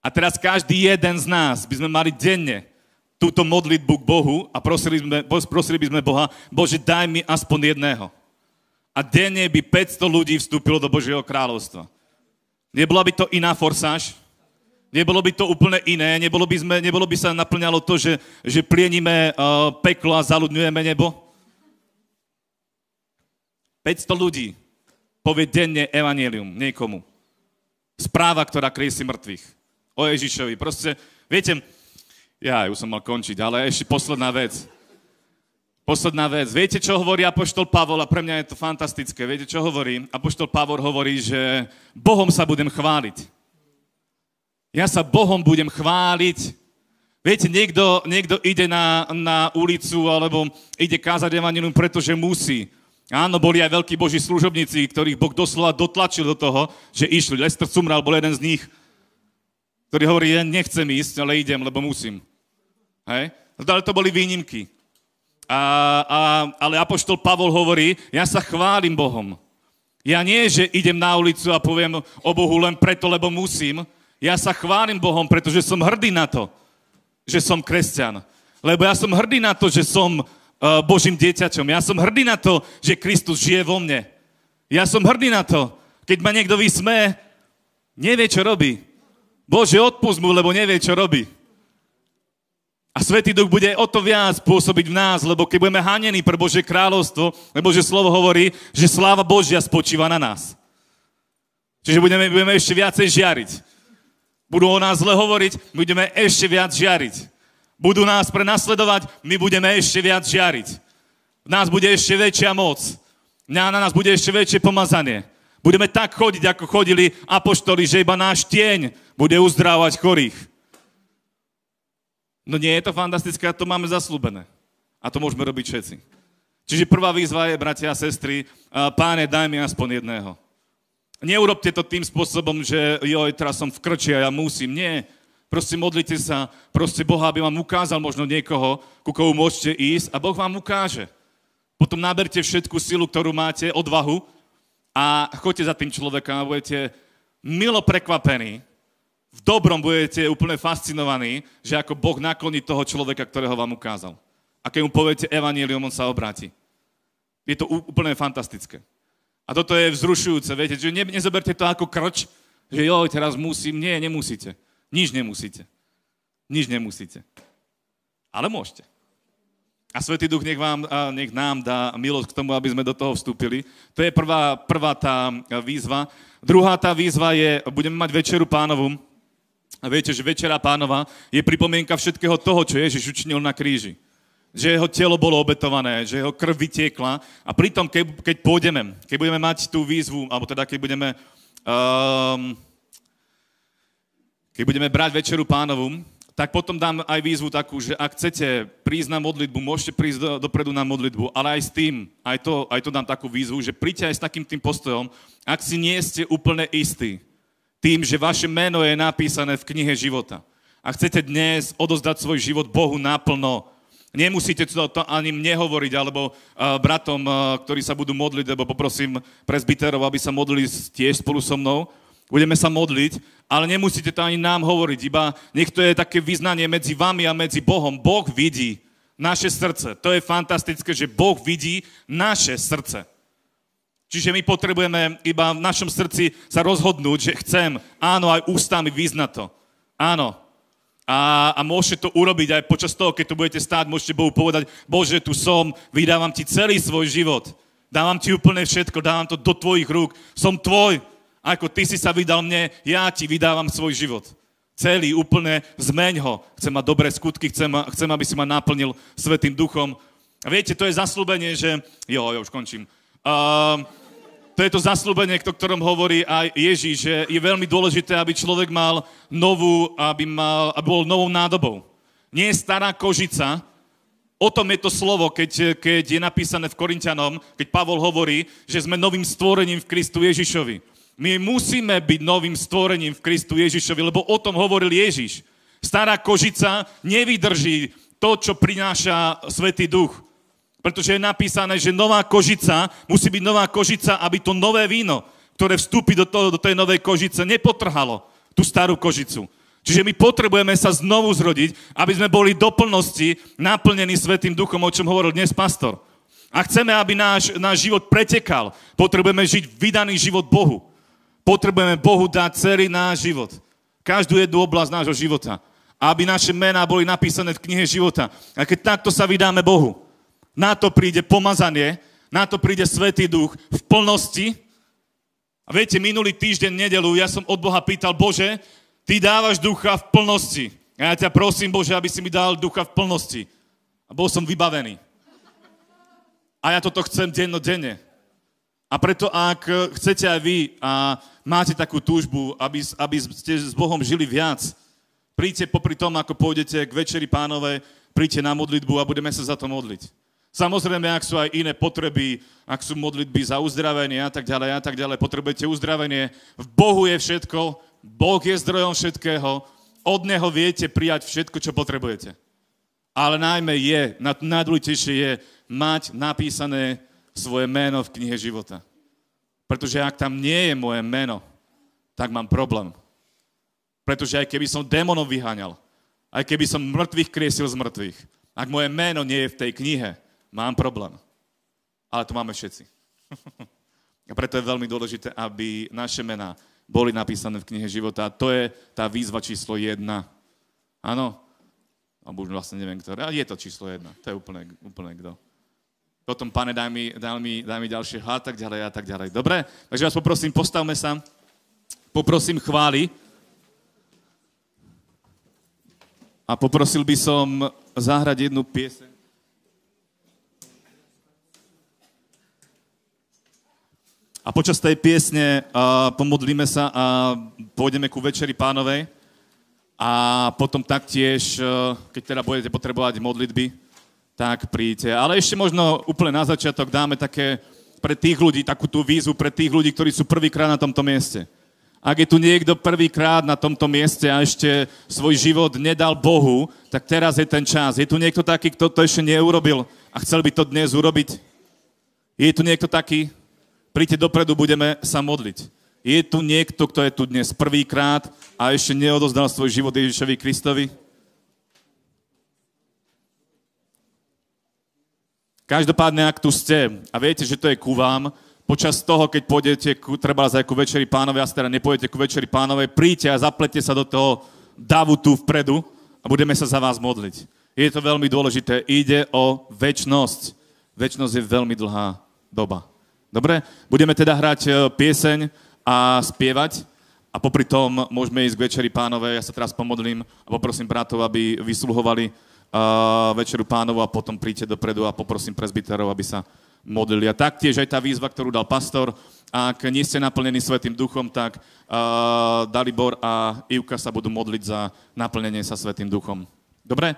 A teraz každý jeden z nás by sme mali denne túto modlitbu k Bohu a prosili, sme, prosili by sme Boha, Bože, daj mi aspoň jedného. A denne by 500 ľudí vstúpilo do Božieho kráľovstva. Nebola by to iná forsáž? Nebolo by to úplne iné? Nebolo by, sme, nebolo by sa naplňalo to, že, že plienime uh, peklo a zaludňujeme nebo? 500 ľudí povie denne evanelium niekomu. Správa, ktorá kriesi mŕtvych. O Ježišovi. Proste, viete, ja už som mal končiť, ale ešte posledná vec. Posledná vec. Viete, čo hovorí Apoštol Pavol? A pre mňa je to fantastické. Viete, čo hovorí? Apoštol Pavol hovorí, že Bohom sa budem chváliť. Ja sa Bohom budem chváliť. Viete, niekto, niekto ide na, na ulicu alebo ide kázať evanilium, pretože musí. Áno, boli aj veľkí boží služobníci, ktorých Boh doslova dotlačil do toho, že išli. Lester Cumral bol jeden z nich, ktorý hovorí, ja nechcem ísť, ale idem, lebo musím. Hej? Ale to boli výnimky. A, a, ale Apoštol Pavol hovorí, ja sa chválim Bohom. Ja nie, že idem na ulicu a poviem o Bohu len preto, lebo musím. Ja sa chválim Bohom, pretože som hrdý na to, že som kresťan. Lebo ja som hrdý na to, že som uh, Božím dieťačom. Ja som hrdý na to, že Kristus žije vo mne. Ja som hrdý na to, keď ma niekto vysme, nevie, čo robí. Bože, odpust mu, lebo nevie, čo robí. A Svetý Duch bude o to viac pôsobiť v nás, lebo keď budeme hanení pre Božie kráľovstvo, lebo že slovo hovorí, že sláva Božia spočíva na nás. Čiže budeme, budeme ešte viacej žiariť. Budú o nás zle hovoriť, budeme ešte viac žiariť. Budú nás prenasledovať, my budeme ešte viac žiariť. V nás bude ešte väčšia moc. Na, na nás bude ešte väčšie pomazanie. Budeme tak chodiť, ako chodili apoštoli, že iba náš tieň bude uzdrávať chorých. No nie je to fantastické, to máme zaslúbené. A to môžeme robiť všetci. Čiže prvá výzva je, bratia a sestry, páne, daj mi aspoň jedného. Neurobte to tým spôsobom, že joj, teraz som v krči a ja musím. Nie. Proste modlite sa, proste Boha, aby vám ukázal možno niekoho, ku komu môžete ísť a Boh vám ukáže. Potom naberte všetku silu, ktorú máte, odvahu a choďte za tým človekom a budete milo prekvapení. V dobrom budete úplne fascinovaní, že ako Boh nakloní toho človeka, ktorého vám ukázal. A keď mu poviete evanílium, on sa obráti. Je to úplne fantastické. A toto je vzrušujúce, viete, že ne, nezoberte to ako krč, že jo, teraz musím. Nie, nemusíte. Nič nemusíte. Nič nemusíte. Ale môžete. A Svetý Duch nech, vám, nech nám dá milosť k tomu, aby sme do toho vstúpili. To je prvá, prvá tá výzva. Druhá tá výzva je, budeme mať večeru pánovu. A viete, že večera pánova je pripomienka všetkého toho, čo Ježiš učinil na kríži že jeho telo bolo obetované, že jeho krv vytiekla a pritom, keď, keď pôjdeme, keď budeme mať tú výzvu, alebo teda keď budeme, um, keď budeme brať večeru pánovu, tak potom dám aj výzvu takú, že ak chcete prísť na modlitbu, môžete prísť do, dopredu na modlitbu, ale aj s tým, aj to, aj to dám takú výzvu, že príďte aj s takým tým postojom, ak si nie ste úplne istí tým, že vaše meno je napísané v knihe života a chcete dnes odozdať svoj život Bohu naplno, Nemusíte to, to ani mne hovoriť, alebo uh, bratom, uh, ktorí sa budú modliť, lebo poprosím prezbiterov, aby sa modlili tiež spolu so mnou. Budeme sa modliť, ale nemusíte to ani nám hovoriť, iba nech to je také vyznanie medzi vami a medzi Bohom. Boh vidí naše srdce. To je fantastické, že Boh vidí naše srdce. Čiže my potrebujeme iba v našom srdci sa rozhodnúť, že chcem, áno, aj ústami vyznať to. Áno, a, a môžete to urobiť aj počas toho, keď tu budete stáť, môžete Bohu povedať, Bože, tu som, vydávam ti celý svoj život. Dávam ti úplne všetko, dávam to do tvojich rúk. Som tvoj. Ako ty si sa vydal mne, ja ti vydávam svoj život. Celý, úplne, zmeň ho. Chcem mať dobré skutky, chcem, chcem aby si ma naplnil Svetým duchom. A viete, to je zaslúbenie, že... Jo, jo, už končím. Uh, to je to zaslúbenie, o ktorom hovorí aj Ježíš, že je veľmi dôležité, aby človek mal novú, aby, mal, aby bol novou nádobou. Nie je stará kožica, o tom je to slovo, keď, keď je napísané v Korintianom, keď Pavol hovorí, že sme novým stvorením v Kristu Ježišovi. My musíme byť novým stvorením v Kristu Ježišovi, lebo o tom hovoril Ježiš. Stará kožica nevydrží to, čo prináša Svetý Duch. Pretože je napísané, že nová kožica, musí byť nová kožica, aby to nové víno, ktoré vstúpi do, toho, do tej novej kožice, nepotrhalo tú starú kožicu. Čiže my potrebujeme sa znovu zrodiť, aby sme boli do plnosti naplnení Svetým duchom, o čom hovoril dnes pastor. A chceme, aby náš, náš život pretekal, potrebujeme žiť vydaný život Bohu. Potrebujeme Bohu dať celý náš život. Každú jednu oblasť nášho života. Aby naše mená boli napísané v knihe života. A keď takto sa vydáme Bohu, na to príde pomazanie, na to príde Svetý Duch v plnosti. A viete, minulý týždeň, nedelu, ja som od Boha pýtal, Bože, Ty dávaš ducha v plnosti. A ja ťa prosím, Bože, aby si mi dal ducha v plnosti. A bol som vybavený. A ja toto chcem denne. A preto, ak chcete aj vy a máte takú túžbu, aby, aby ste s Bohom žili viac, príďte popri tom, ako pôjdete k Večeri pánové, príďte na modlitbu a budeme sa za to modliť. Samozrejme, ak sú aj iné potreby, ak sú modlitby za uzdravenie a tak ďalej a tak ďalej, potrebujete uzdravenie. V Bohu je všetko, Boh je zdrojom všetkého, od Neho viete prijať všetko, čo potrebujete. Ale najmä je, najdôležitejšie je mať napísané svoje meno v knihe života. Pretože ak tam nie je moje meno, tak mám problém. Pretože aj keby som démonov vyháňal, aj keby som mŕtvych kriesil z mŕtvych, ak moje meno nie je v tej knihe, mám problém. Ale to máme všetci. A preto je veľmi dôležité, aby naše mená boli napísané v knihe života. A to je tá výzva číslo jedna. Áno? Alebo už vlastne neviem, ktoré. Ale je to číslo jedna. To je úplne, úplne kto. Potom, pane, daj mi, daj mi, daj mi ďalšie a tak ďalej a tak ďalej. Dobre? Takže vás poprosím, postavme sa. Poprosím chváli. a poprosil by som zahrať jednu pieseň. A počas tej piesne uh, pomodlíme sa a pôjdeme ku Večeri pánovej. A potom taktiež, uh, keď teda budete potrebovať modlitby, tak príďte. Ale ešte možno úplne na začiatok dáme také pre tých ľudí, takú tú výzvu pre tých ľudí, ktorí sú prvýkrát na tomto mieste. Ak je tu niekto prvýkrát na tomto mieste a ešte svoj život nedal Bohu, tak teraz je ten čas. Je tu niekto taký, kto to ešte neurobil a chcel by to dnes urobiť? Je tu niekto taký? Príďte dopredu, budeme sa modliť. Je tu niekto, kto je tu dnes prvýkrát a ešte neodozdal svoj život Ježišovi Kristovi? Každopádne, ak tu ste a viete, že to je ku vám, počas toho, keď pôjdete ku, treba aj ku Večeri pánovej, a teda nepôjdete ku Večeri pánovej, príďte a zaplete sa do toho davu tu vpredu a budeme sa za vás modliť. Je to veľmi dôležité. Ide o väčnosť. Väčnosť je veľmi dlhá doba. Dobre? Budeme teda hrať e, pieseň a spievať a popri tom môžeme ísť k Večeri pánovej. Ja sa teraz pomodlím a poprosím bratov, aby vysluhovali uh, Večeru pánovu a potom príďte dopredu a poprosím prezbiterov, aby sa modlili. A taktiež aj tá výzva, ktorú dal pastor, ak nie ste naplnení Svetým duchom, tak uh, Dalibor a Ivka sa budú modliť za naplnenie sa Svetým duchom. Dobre?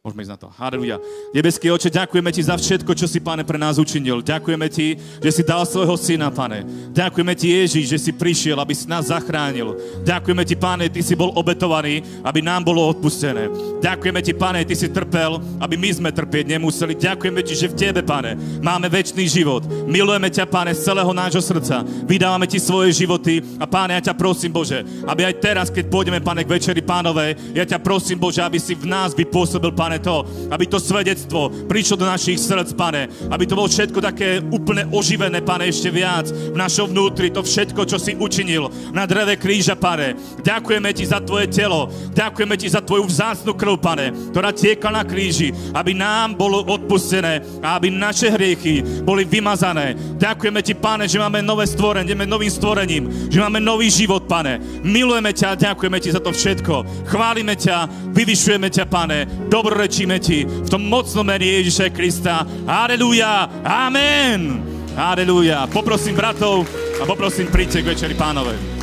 Môžeme ísť na to. Halleluja. Nebeský oče, ďakujeme ti za všetko, čo si, pane, pre nás učinil. Ďakujeme ti, že si dal svojho syna, pane. Ďakujeme ti, Ježiš, že si prišiel, aby si nás zachránil. Ďakujeme ti, pane, ty si bol obetovaný, aby nám bolo odpustené. Ďakujeme ti, pane, ty si trpel, aby my sme trpieť nemuseli. Ďakujeme ti, že v tebe, pane, máme väčší život. Milujeme ťa, pane, z celého nášho srdca. Vydávame ti svoje životy a, pane, ja ťa prosím, Bože, aby aj teraz, keď pôjdeme, pane, k večeri pánovej, ja ťa prosím, Bože, aby si v nás vypôsobil, pane, pane, to, aby to svedectvo prišlo do našich srdc, pane, aby to bolo všetko také úplne oživené, pane, ešte viac v našom vnútri, to všetko, čo si učinil na dreve kríža, pane. Ďakujeme ti za tvoje telo, ďakujeme ti za tvoju vzácnu krv, pane, ktorá tieka na kríži, aby nám bolo odpustené a aby naše hriechy boli vymazané. Ďakujeme ti, pane, že máme nové stvorenie, novým stvorením, že máme nový život, pane. Milujeme ťa ďakujeme ti za to všetko. Chválime ťa, vyvyšujeme ťa, pane. Dobro protirečíme ti v tom mocnom mene Ježiša Krista. Aleluja, amen. Aleluja. Poprosím bratov a poprosím príďte k Večeri pánovej.